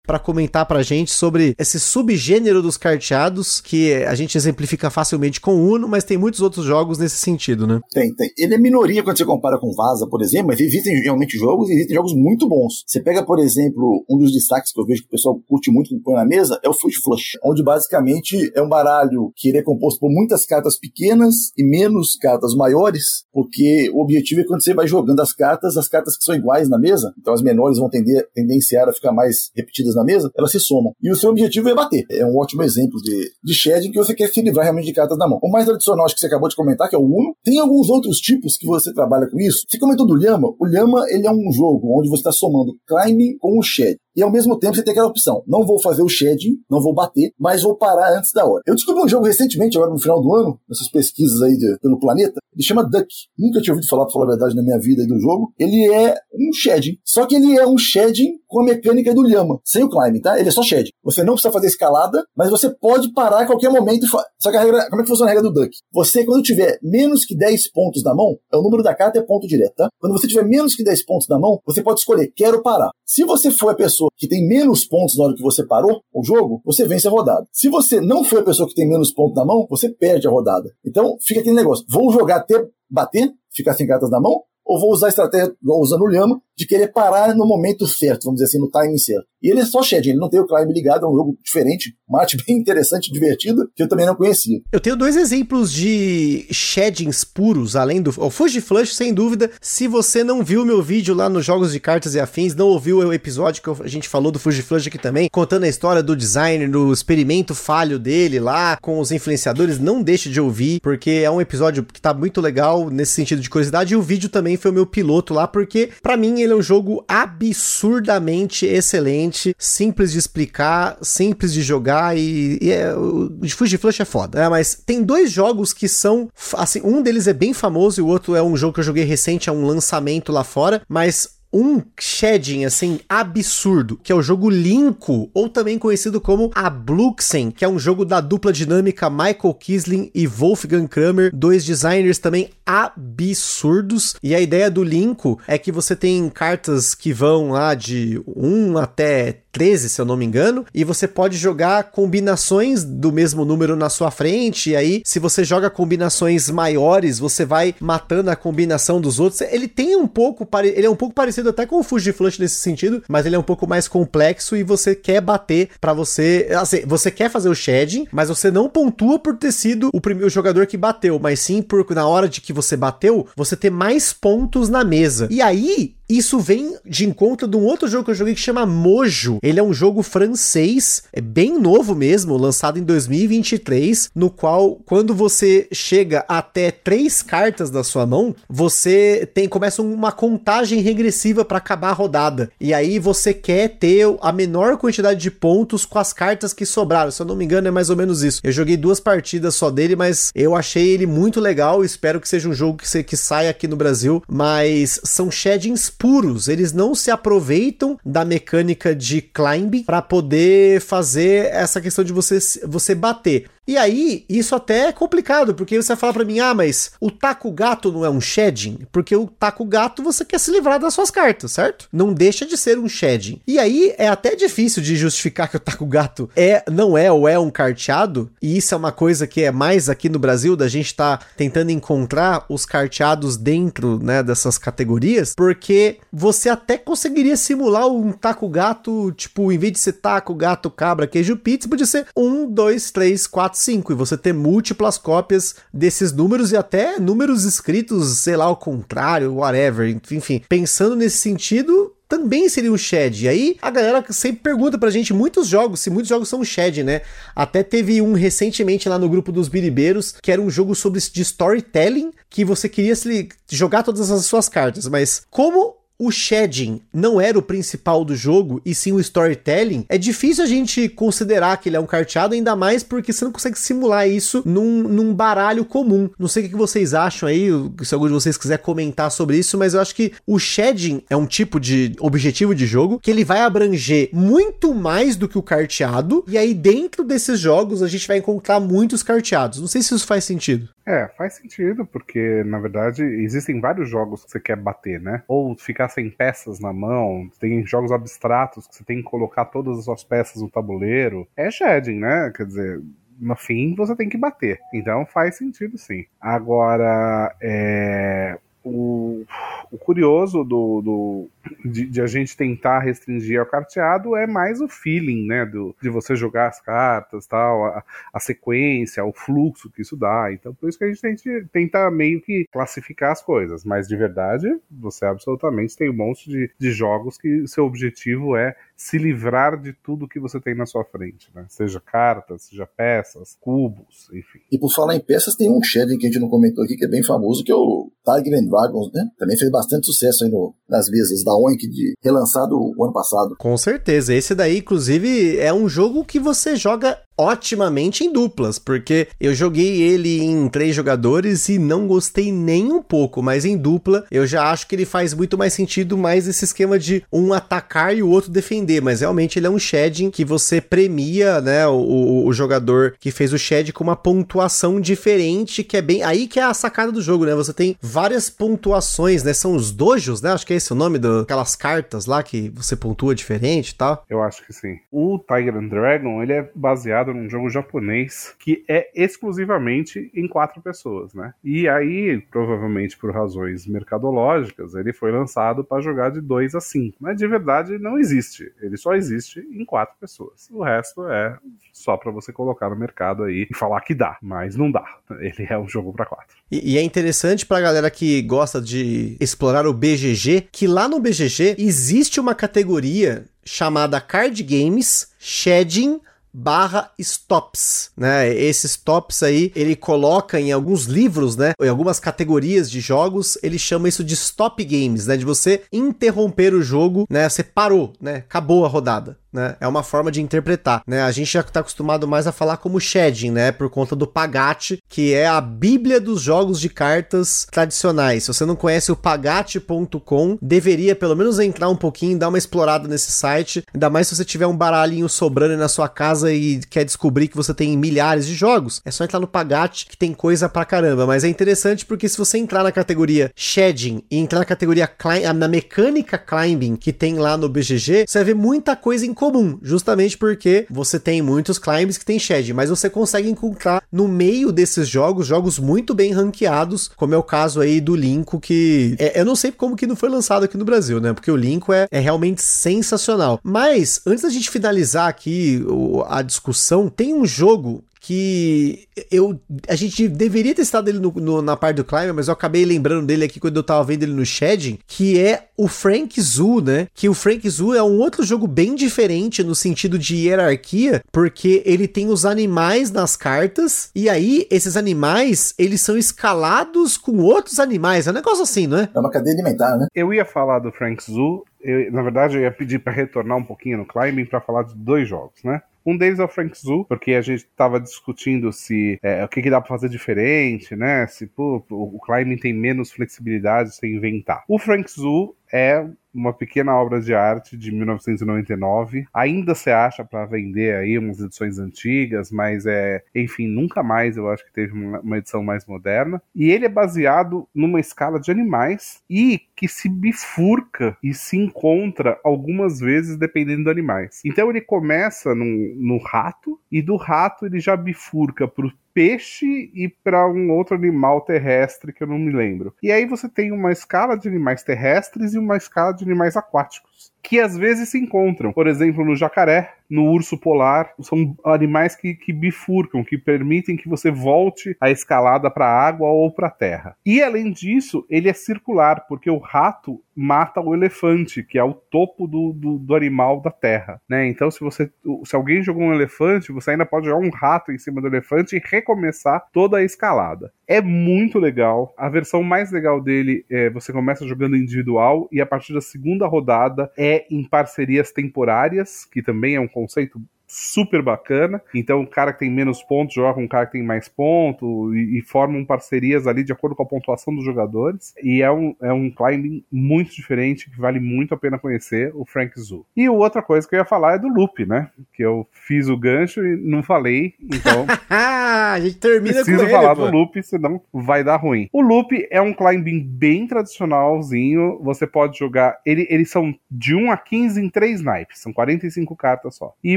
para comentar pra gente sobre esse subgênero dos carteados que a gente exemplifica facilmente com Uno, mas tem muitos outros jogos nesse sentido, né? Tem, tem. Ele é minoria quando você compara com Vaza, por exemplo, mas existem realmente jogos e existem jogos muito bons. Você pega, por exemplo, um dos destaques que eu vejo que o pessoal curte muito quando põe na mesa é o Food Flush, onde basicamente é um baralho que ele é composto por muitas cartas pequenas e menos cartas maiores, porque o objetivo é quando você vai jogando as cartas, as cartas que são iguais na mesa, então as menores vão tender, tendenciar a ficar mais repetidas na mesa, elas se somam. E o seu objetivo é bater. É um ótimo exemplo de, de shedding que você quer se livrar realmente de cartas na mão. O mais tradicional, acho que você acabou de comentar, que é o Uno. Tem alguns outros tipos que você trabalha com isso. Você comentou do Lhama. O Lhama, ele é um jogo onde você está somando climbing com o shed. E ao mesmo tempo você tem aquela opção. Não vou fazer o shedding, não vou bater, mas vou parar antes da hora. Eu descobri um jogo recentemente, agora no final do ano, nessas pesquisas aí de, pelo planeta. Ele chama Duck. Nunca tinha ouvido falar, pra falar a verdade, na minha vida aí do jogo. Ele é um shedding. Só que ele é um shedding com a mecânica do Lhama, sem o climbing, tá? Ele é só shedding. Você não precisa fazer escalada, mas você pode parar a qualquer momento. Só que a regra, como é que funciona a regra do Duck? Você, quando tiver menos que 10 pontos na mão, é o número da carta é ponto direto, tá? Quando você tiver menos que 10 pontos na mão, você pode escolher, quero parar. Se você for a pessoa que tem menos pontos na hora que você parou o jogo, você vence a rodada. Se você não for a pessoa que tem menos pontos na mão, você perde a rodada. Então, fica aquele negócio. Vou jogar até bater, ficar sem cartas na mão, ou vou usar a estratégia, usando o Lhama, de querer parar no momento certo, vamos dizer assim, no timing certo. E ele é só shedding, ele não tem o climb ligado, é um jogo diferente, uma arte [laughs] bem interessante, divertida, que eu também não conhecia. Eu tenho dois exemplos de sheddings puros, além do o Fuji Flush, sem dúvida. Se você não viu meu vídeo lá nos Jogos de Cartas e Afins, não ouviu o episódio que a gente falou do Fuji Flush aqui também, contando a história do designer, do experimento falho dele lá, com os influenciadores, não deixe de ouvir, porque é um episódio que tá muito legal nesse sentido de curiosidade, e o vídeo também foi o meu piloto lá, porque para mim ele é um jogo absurdamente excelente, simples de explicar, simples de jogar e, e é, o Fuji Flush é foda. É, mas tem dois jogos que são, assim, um deles é bem famoso e o outro é um jogo que eu joguei recente, é um lançamento lá fora, mas um shedding assim absurdo, que é o jogo Linko, ou também conhecido como a Bluxen, que é um jogo da dupla dinâmica Michael Kisling e Wolfgang Kramer, dois designers também absurdos. E a ideia do Linko é que você tem cartas que vão lá de 1 até 13, se eu não me engano, e você pode jogar combinações do mesmo número na sua frente, e aí, se você joga combinações maiores, você vai matando a combinação dos outros. Ele tem um pouco, ele é um pouco parecido até com o Fuji Flush nesse sentido, mas ele é um pouco mais complexo e você quer bater para você, assim, você quer fazer o shedding, mas você não pontua por ter sido o primeiro jogador que bateu, mas sim por na hora de que você bateu, você ter mais pontos na mesa. E aí, isso vem de encontro de um outro jogo que eu joguei que chama Mojo. Ele é um jogo francês, é bem novo mesmo, lançado em 2023, no qual quando você chega até três cartas da sua mão, você tem começa uma contagem regressiva para acabar a rodada. E aí você quer ter a menor quantidade de pontos com as cartas que sobraram. Se eu não me engano, é mais ou menos isso. Eu joguei duas partidas só dele, mas eu achei ele muito legal. Espero que seja um jogo que, que saia aqui no Brasil. Mas são sheddings puros, eles não se aproveitam da mecânica de climb para poder fazer essa questão de você, você bater. E aí, isso até é complicado, porque você fala para mim, ah, mas o taco gato não é um shedding? Porque o taco gato você quer se livrar das suas cartas, certo? Não deixa de ser um shedding. E aí, é até difícil de justificar que o taco gato é, não é ou é um carteado, e isso é uma coisa que é mais aqui no Brasil, da gente tá tentando encontrar os carteados dentro, né, dessas categorias, porque você até conseguiria simular um taco gato, tipo, em vez de ser taco, gato, cabra, queijo, pizza, podia ser um, dois, três, quatro, 5 e você ter múltiplas cópias desses números e até números escritos, sei lá, ao contrário, whatever. Enfim, pensando nesse sentido, também seria um shed. E aí a galera sempre pergunta pra gente muitos jogos, se muitos jogos são shed, né? Até teve um recentemente lá no grupo dos biribeiros, que era um jogo sobre de storytelling, que você queria se jogar todas as suas cartas, mas como o shedding não era o principal do jogo, e sim o storytelling, é difícil a gente considerar que ele é um carteado, ainda mais porque você não consegue simular isso num, num baralho comum. Não sei o que vocês acham aí, se algum de vocês quiser comentar sobre isso, mas eu acho que o shedding é um tipo de objetivo de jogo que ele vai abranger muito mais do que o carteado, e aí dentro desses jogos a gente vai encontrar muitos carteados. Não sei se isso faz sentido. É, faz sentido, porque na verdade existem vários jogos que você quer bater, né? Ou ficar sem peças na mão, tem jogos abstratos que você tem que colocar todas as suas peças no tabuleiro. É shedding, né? Quer dizer, no fim você tem que bater. Então faz sentido sim. Agora, é o, o curioso do, do de, de, a gente tentar restringir ao carteado é mais o feeling, né, do, de você jogar as cartas, tal, a, a, sequência, o fluxo que isso dá. Então, por isso que a gente tenta, tenta meio que classificar as coisas. Mas de verdade, você absolutamente tem um monte de, de jogos que seu objetivo é se livrar de tudo que você tem na sua frente, né? Seja cartas, seja peças, cubos, enfim. E por falar em peças, tem um shading que a gente não comentou aqui, que é bem famoso, que é o and Dragons, né? Também fez bastante sucesso aí no, nas mesas da Oink, de, relançado o ano passado. Com certeza. Esse daí, inclusive, é um jogo que você joga otimamente em duplas, porque eu joguei ele em três jogadores e não gostei nem um pouco, mas em dupla eu já acho que ele faz muito mais sentido mais esse esquema de um atacar e o outro defender, mas realmente ele é um shedding que você premia, né, o, o jogador que fez o shed com uma pontuação diferente, que é bem aí que é a sacada do jogo, né? Você tem várias pontuações, né? São os dojos, né? Acho que é esse o nome daquelas cartas lá que você pontua diferente, tá? Eu acho que sim. O Tiger and Dragon, ele é baseado baseado num jogo japonês que é exclusivamente em quatro pessoas, né? E aí, provavelmente por razões mercadológicas, ele foi lançado para jogar de 2 a 5. Mas de verdade não existe. Ele só existe em quatro pessoas. O resto é só para você colocar no mercado aí e falar que dá, mas não dá. Ele é um jogo para quatro. E, e, é interessante pra galera que gosta de explorar o BGG, que lá no BGG existe uma categoria chamada Card Games Shedding barra stops, né? Esses stops aí, ele coloca em alguns livros, né? Em algumas categorias de jogos, ele chama isso de stop games, né? De você interromper o jogo, né? Você parou, né? Acabou a rodada né? É uma forma de interpretar, né? A gente já está acostumado mais a falar como shedding, né? Por conta do Pagate, que é a bíblia dos jogos de cartas tradicionais. Se você não conhece o pagate.com, deveria pelo menos entrar um pouquinho, dar uma explorada nesse site, ainda mais se você tiver um baralhinho sobrando na sua casa e quer descobrir que você tem milhares de jogos. É só entrar no Pagate que tem coisa pra caramba, mas é interessante porque se você entrar na categoria shedding e entrar na categoria na mecânica climbing que tem lá no BGG, você vai ver muita coisa comum justamente porque você tem muitos climbs que tem shed, mas você consegue encontrar no meio desses jogos, jogos muito bem ranqueados, como é o caso aí do Linko, que é, eu não sei como que não foi lançado aqui no Brasil, né? Porque o Linko é, é realmente sensacional. Mas, antes da gente finalizar aqui a discussão, tem um jogo que eu a gente deveria ter estado ele no, no, na parte do Climber, mas eu acabei lembrando dele aqui quando eu tava vendo ele no Shedding, que é o Frank Zoo, né? Que o Frank Zoo é um outro jogo bem diferente no sentido de hierarquia, porque ele tem os animais nas cartas, e aí esses animais, eles são escalados com outros animais. É um negócio assim, não é? É uma cadeia alimentar, né? Eu ia falar do Frank Zoo, eu, na verdade eu ia pedir para retornar um pouquinho no Climbing para falar de dois jogos, né? Um deles é o Frank Zoo, porque a gente estava discutindo se é, o que, que, dá para fazer diferente, né? Se pô, o climbing tem menos flexibilidade sem inventar. O Frank Zoo é uma pequena obra de arte de 1999. Ainda se acha para vender aí umas edições antigas, mas é, enfim, nunca mais eu acho que teve uma, edição mais moderna. E ele é baseado numa escala de animais e que se bifurca e se encontra algumas vezes dependendo do animais. Então ele começa no, no rato e do rato ele já bifurca pro peixe e para um outro animal terrestre que eu não me lembro. E aí você tem uma escala de animais terrestres e uma escala de animais aquáticos que às vezes se encontram. Por exemplo, no jacaré, no urso polar, são animais que, que bifurcam, que permitem que você volte a escalada para a água ou para a terra. E além disso, ele é circular, porque o rato mata o elefante, que é o topo do, do, do, animal da terra, né? Então, se você, se alguém jogou um elefante, você ainda pode jogar um rato em cima do elefante e recomeçar toda a escalada. É muito legal. A versão mais legal dele é você começa jogando individual e a partir da segunda rodada é em parcerias temporárias, que também é um conceito super bacana. Então, o cara que tem menos pontos joga com um cara que tem mais pontos e, e, formam parcerias ali de acordo com a pontuação dos jogadores. E é um, é um climbing muito diferente que vale muito a pena conhecer, o Frank Zoo. E outra coisa que eu ia falar é do loop, né? Que eu fiz o gancho e não falei, então. [laughs] a gente termina preciso com ele, falar pô. do loop, senão vai dar ruim. O loop é um climbing bem tradicionalzinho. Você pode jogar. Ele, eles são de 1 a 15 em 3 naipes, são 45 cartas só. E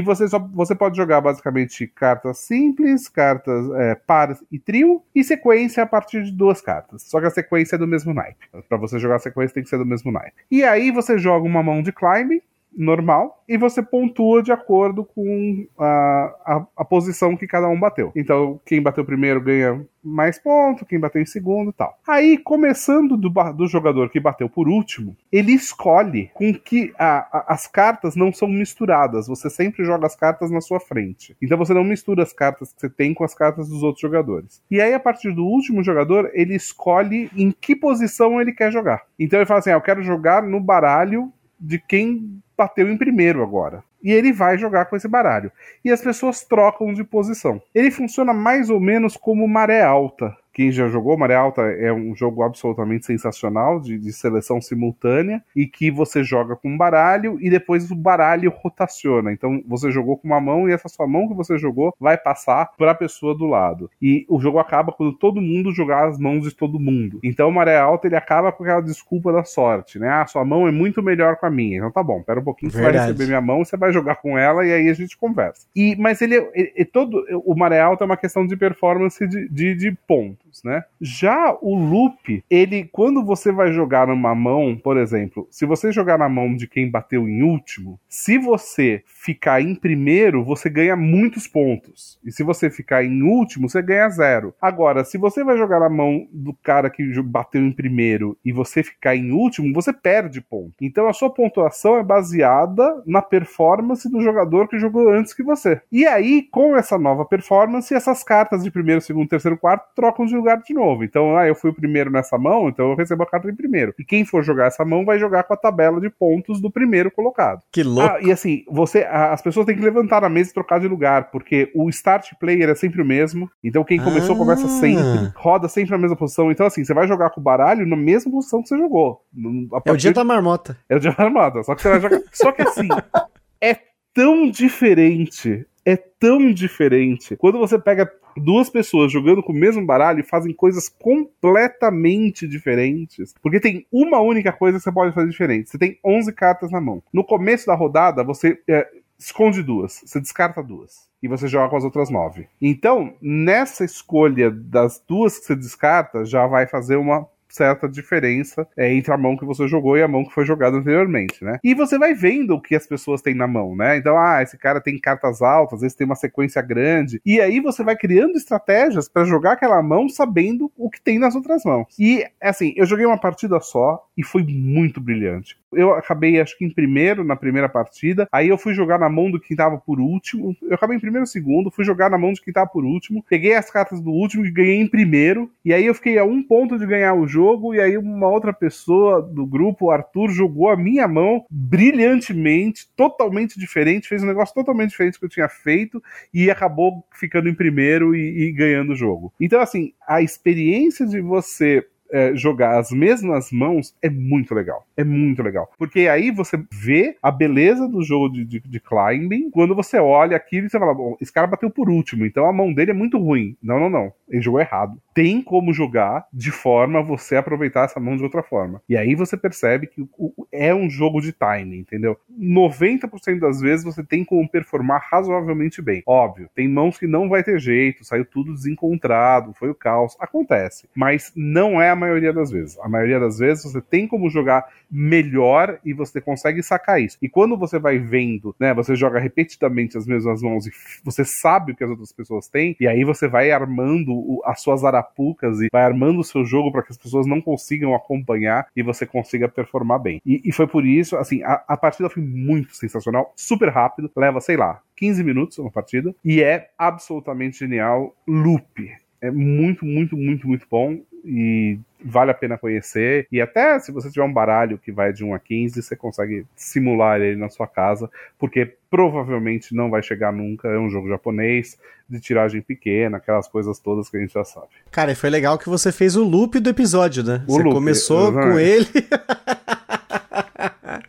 você só você pode jogar basicamente cartas simples, cartas é, pares e trio, e sequência a partir de duas cartas. Só que a sequência é do mesmo naipe. Para você jogar a sequência tem que ser do mesmo naipe. E aí você joga uma mão de climb, normal e você pontua de acordo com a, a, a, posição que cada um bateu. Então, quem bateu primeiro ganha mais ponto, quem bateu em segundo tal. Aí, começando do, do jogador que bateu por último, ele escolhe com que a, as cartas não são misturadas. Você sempre joga as cartas na sua frente. Então, você não mistura as cartas que você tem com as cartas dos outros jogadores. E aí, a partir do último jogador, ele escolhe em que posição ele quer jogar. Então, ele fala assim: ah, eu quero jogar no baralho de quem bateu em primeiro agora. E ele vai jogar com esse baralho. E as pessoas trocam de posição. Ele funciona mais ou menos como maré alta. Quem já jogou Maré Alta é um jogo absolutamente sensacional de, de, seleção simultânea e que você joga com um baralho e depois o baralho rotaciona. Então você jogou com uma mão e essa sua mão que você jogou vai passar para a pessoa do lado. E o jogo acaba quando todo mundo jogar as mãos de todo mundo. Então o Maré Alta ele acaba com aquela desculpa da sorte, né? Ah, sua mão é muito melhor com a minha. Então tá bom, pera um pouquinho, você vai receber minha mão, você vai jogar com ela e aí a gente conversa. E mas ele, ele, ele todo o Maré Alta é uma questão de performance de, de, de ponto né? Já o loop, ele, quando você vai jogar numa mão, por exemplo, se você jogar na mão de quem bateu em último, se você ficar em primeiro, você ganha muitos pontos. E se você ficar em último, você ganha zero. Agora, se você vai jogar na mão do cara que bateu em primeiro e você ficar em último, você perde ponto. Então a sua pontuação é baseada na performance do jogador que jogou antes que você. E aí, com essa nova performance, essas cartas de primeiro, segundo, terceiro, quarto trocam de lugar de novo. Então, ah, eu fui o primeiro nessa mão, então eu recebo a carta em primeiro. E quem for jogar essa mão vai jogar com a tabela de pontos do primeiro colocado. Que louco. Ah, e assim, você, as pessoas têm que levantar na mesa e trocar de lugar, porque o start player é sempre o mesmo. Então, quem começou ah. começa sempre, roda sempre na mesma posição. Então, assim, você vai jogar com o baralho na mesma posição que você jogou. É o dia da marmota. É o dia da marmota. Só que você vai jogar. só que assim, [laughs] é tão diferente é tão diferente. Quando você pega duas pessoas jogando com o mesmo baralho e fazem coisas completamente diferentes. Porque tem uma única coisa que você pode fazer diferente. Você tem 11 cartas na mão. No começo da rodada, você é, esconde duas, você descarta duas. E você joga com as outras nove. Então, nessa escolha das duas que você descarta, já vai fazer uma certa diferença é, entre a mão que você jogou e a mão que foi jogada anteriormente, né? E você vai vendo o que as pessoas têm na mão, né? Então, ah, esse cara tem cartas altas, às vezes tem uma sequência grande. E aí você vai criando estratégias para jogar aquela mão sabendo o que tem nas outras mãos. E, assim, eu joguei uma partida só e foi muito brilhante. Eu acabei, acho que em primeiro na primeira partida. Aí eu fui jogar na mão do que tava por último. Eu acabei em primeiro segundo, fui jogar na mão de quem tava por último. Peguei as cartas do último e ganhei em primeiro. E aí eu fiquei a um ponto de ganhar o jogo. E aí uma outra pessoa do grupo, o Arthur, jogou a minha mão brilhantemente, totalmente diferente. Fez um negócio totalmente diferente que eu tinha feito. E acabou ficando em primeiro e, e ganhando o jogo. Então, assim, a experiência de você é, jogar as mesmas mãos é muito legal. É muito legal. Porque aí você vê a beleza do jogo de, de, de climbing quando você olha aquilo e você fala: bom, esse cara bateu por último, então a mão dele é muito ruim. Não, não, não. Ele jogou errado. Tem como jogar de forma a você aproveitar essa mão de outra forma. E aí você percebe que é um jogo de time, entendeu? 90% das vezes você tem como performar razoavelmente bem. Óbvio, tem mãos que não vai ter jeito, saiu tudo desencontrado, foi o caos. Acontece. Mas não é a maioria das vezes. A maioria das vezes você tem como jogar melhor e você consegue sacar isso. E quando você vai vendo, né, você joga repetidamente as mesmas mãos e você sabe o que as outras pessoas têm, e aí você vai armando as suas arapucas e vai armando o seu jogo para que as pessoas não consigam acompanhar e você consiga performar bem. E, e foi por isso, assim, a, a partida foi muito sensacional, super rápido, leva, sei lá, 15 minutos uma partida, e é absolutamente genial. Loop. É muito, muito, muito, muito bom e vale a pena conhecer. E até se você tiver um baralho que vai de 1 a 15, você consegue simular ele na sua casa, porque provavelmente não vai chegar nunca. É um jogo japonês, de tiragem pequena, aquelas coisas todas que a gente já sabe. Cara, e foi legal que você fez o loop do episódio, né? O você loop, começou exatamente. com ele. [laughs]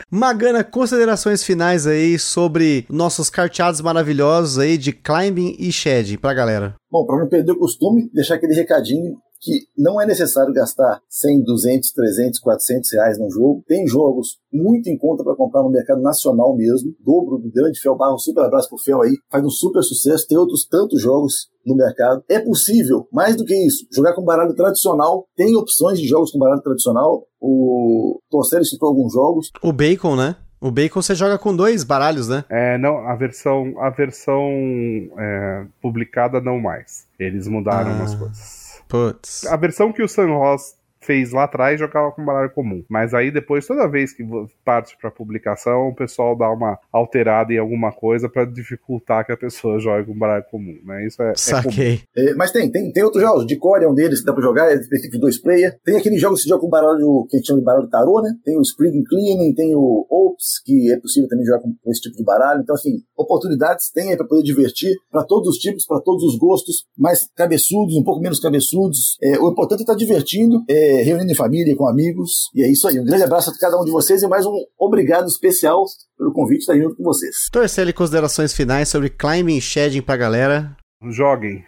Magana, considerações finais aí sobre nossos carteados maravilhosos aí de climbing e shed pra galera. Bom, para não perder o costume, deixar aquele recadinho que não é necessário gastar 100, 200, 300, 400 reais num jogo. Tem jogos muito em conta para comprar no mercado nacional mesmo. Dobro do grande Fel Barro, super abraço pro Fel aí, faz um super sucesso. Tem outros tantos jogos no mercado. É possível, mais do que isso, jogar com baralho tradicional. Tem opções de jogos com baralho tradicional. O Torcelo citou alguns jogos. O Bacon, né? O Bacon você joga com dois baralhos, né? É, não, a versão, a versão é, publicada não mais. Eles mudaram ah. umas coisas. Putz. A versão que o Sam Ross fez lá atrás jogava com baralho comum. Mas aí depois, toda vez que parte para publicação, o pessoal dá uma alterada em alguma coisa para dificultar que a pessoa [laughs] jogue com baralho comum, né? Isso é, Saquei. É, é mas tem, tem, tem outros jogos. De Core é um deles que dá pra jogar, é de dois player. Tem aqueles jogos que se joga com baralho que a gente chama de baralho tarô, né? Tem o Spring Cleaning, tem o Ops, que é possível também jogar com esse tipo de baralho. Então, assim, oportunidades tem aí pra poder divertir para todos os tipos, para todos os gostos, mais cabeçudos, um pouco menos cabeçudos. É, o importante é estar tá divertindo. É, reunindo em família, com amigos. E é isso aí. Um grande abraço a cada um de vocês e mais um obrigado especial pelo convite de estar junto com vocês. Torcele considerações finais sobre climbing e shedding pra galera. Joguem.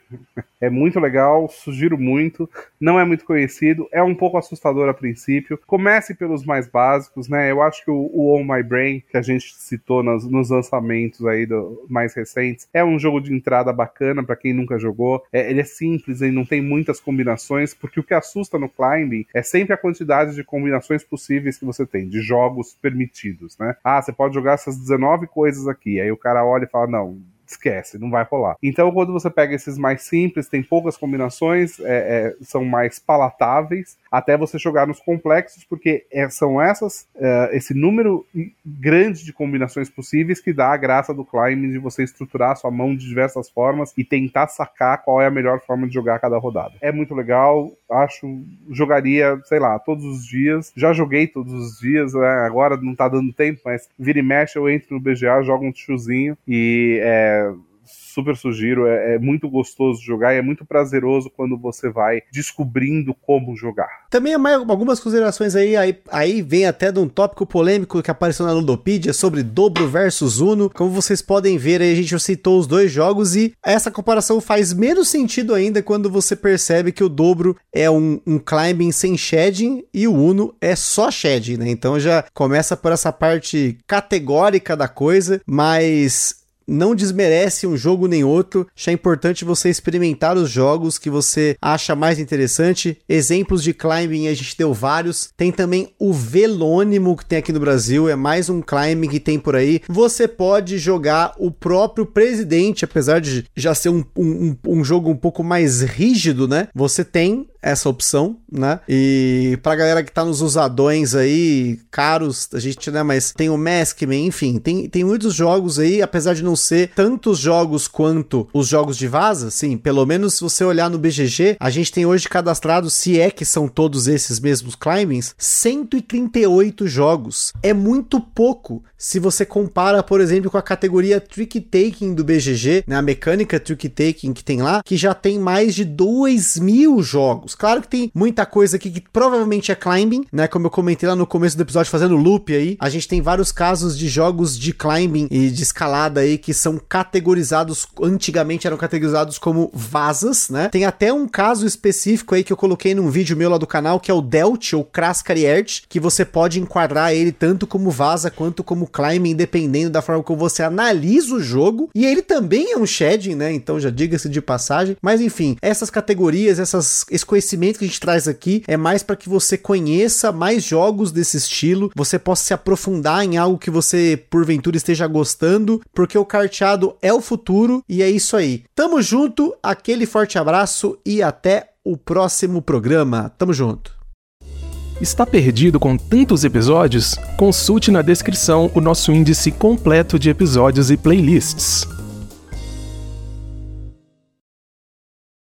É muito legal, sugiro muito. Não é muito conhecido, é um pouco assustador a princípio. Comece pelos mais básicos, né? Eu acho que o, o My Brain, que a gente citou nos, nos lançamentos aí do, mais recentes, é um jogo de entrada bacana para quem nunca jogou. É, ele é simples, ele não tem muitas combinações, porque o que assusta no climbing é sempre a quantidade de combinações possíveis que você tem, de jogos permitidos, né? Ah, você pode jogar essas 19 coisas aqui. Aí o cara olha e fala: não, esquece, não vai rolar. Então, quando você pega esses mais simples, tem poucas combinações, é, é, são mais palatáveis, até você jogar nos complexos, porque é, são essas, é, esse número grande de combinações possíveis que dá a graça do climbing de você estruturar a sua mão de diversas formas e tentar sacar qual é a melhor forma de jogar cada rodada. É muito legal, acho, jogaria, sei lá, todos os dias. Já joguei todos os dias, né? agora não tá dando tempo, mas vira e mexe, eu entro no BGA, jogo um tiozinho e é, super sugiro, é, é, muito gostoso jogar e é muito prazeroso quando você vai descobrindo como jogar. Também algumas considerações aí, aí, aí vem até de um tópico polêmico que apareceu na Ludopedia sobre dobro versus Uno. Como vocês podem ver aí, a gente citou os dois jogos e essa comparação faz menos sentido ainda quando você percebe que o dobro é um, um climbing sem shedding e o Uno é só shedding, né? Então já começa por essa parte categórica da coisa, mas não desmerece um jogo nem outro. Acho é importante você experimentar os jogos que você acha mais interessante. Exemplos de climbing a gente deu vários. Tem também o Velônimo que tem aqui no Brasil, é mais um climbing que tem por aí. Você pode jogar o próprio presidente, apesar de já ser um, um, um jogo um pouco mais rígido, né? Você tem essa opção, né? E pra galera que tá nos usadões aí, caros, a gente, né? Mas tem o Maskman, enfim, tem, tem muitos jogos aí, apesar de não ser tantos jogos quanto os jogos de vaza, sim, pelo menos se você olhar no BGG, a gente tem hoje cadastrado, se é que são todos esses mesmos climbings, 138 jogos. É muito pouco se você compara, por exemplo, com a categoria Trick Taking do BGG, né? A mecânica Trick Taking que tem lá, que já tem mais de 2 mil jogos. Jogos. Claro que tem muita coisa aqui que provavelmente é climbing, né? Como eu comentei lá no começo do episódio, fazendo loop aí, a gente tem vários casos de jogos de climbing e de escalada aí que são categorizados, antigamente eram categorizados como vasas, né? Tem até um caso específico aí que eu coloquei num vídeo meu lá do canal, que é o Delt, ou Kraskariert, que você pode enquadrar ele tanto como vaza quanto como climbing, dependendo da forma como você analisa o jogo. E ele também é um shading, né? Então já diga-se de passagem. Mas enfim, essas categorias, essas, esse conhecimento que a gente traz aqui é mais para que você conheça mais jogos desse estilo, você possa se aprofundar em algo que você porventura esteja gostando, porque o carteado é o futuro e é isso aí. Tamo junto, aquele forte abraço e até o próximo programa. Tamo junto. Está perdido com tantos episódios? Consulte na descrição o nosso índice completo de episódios e playlists.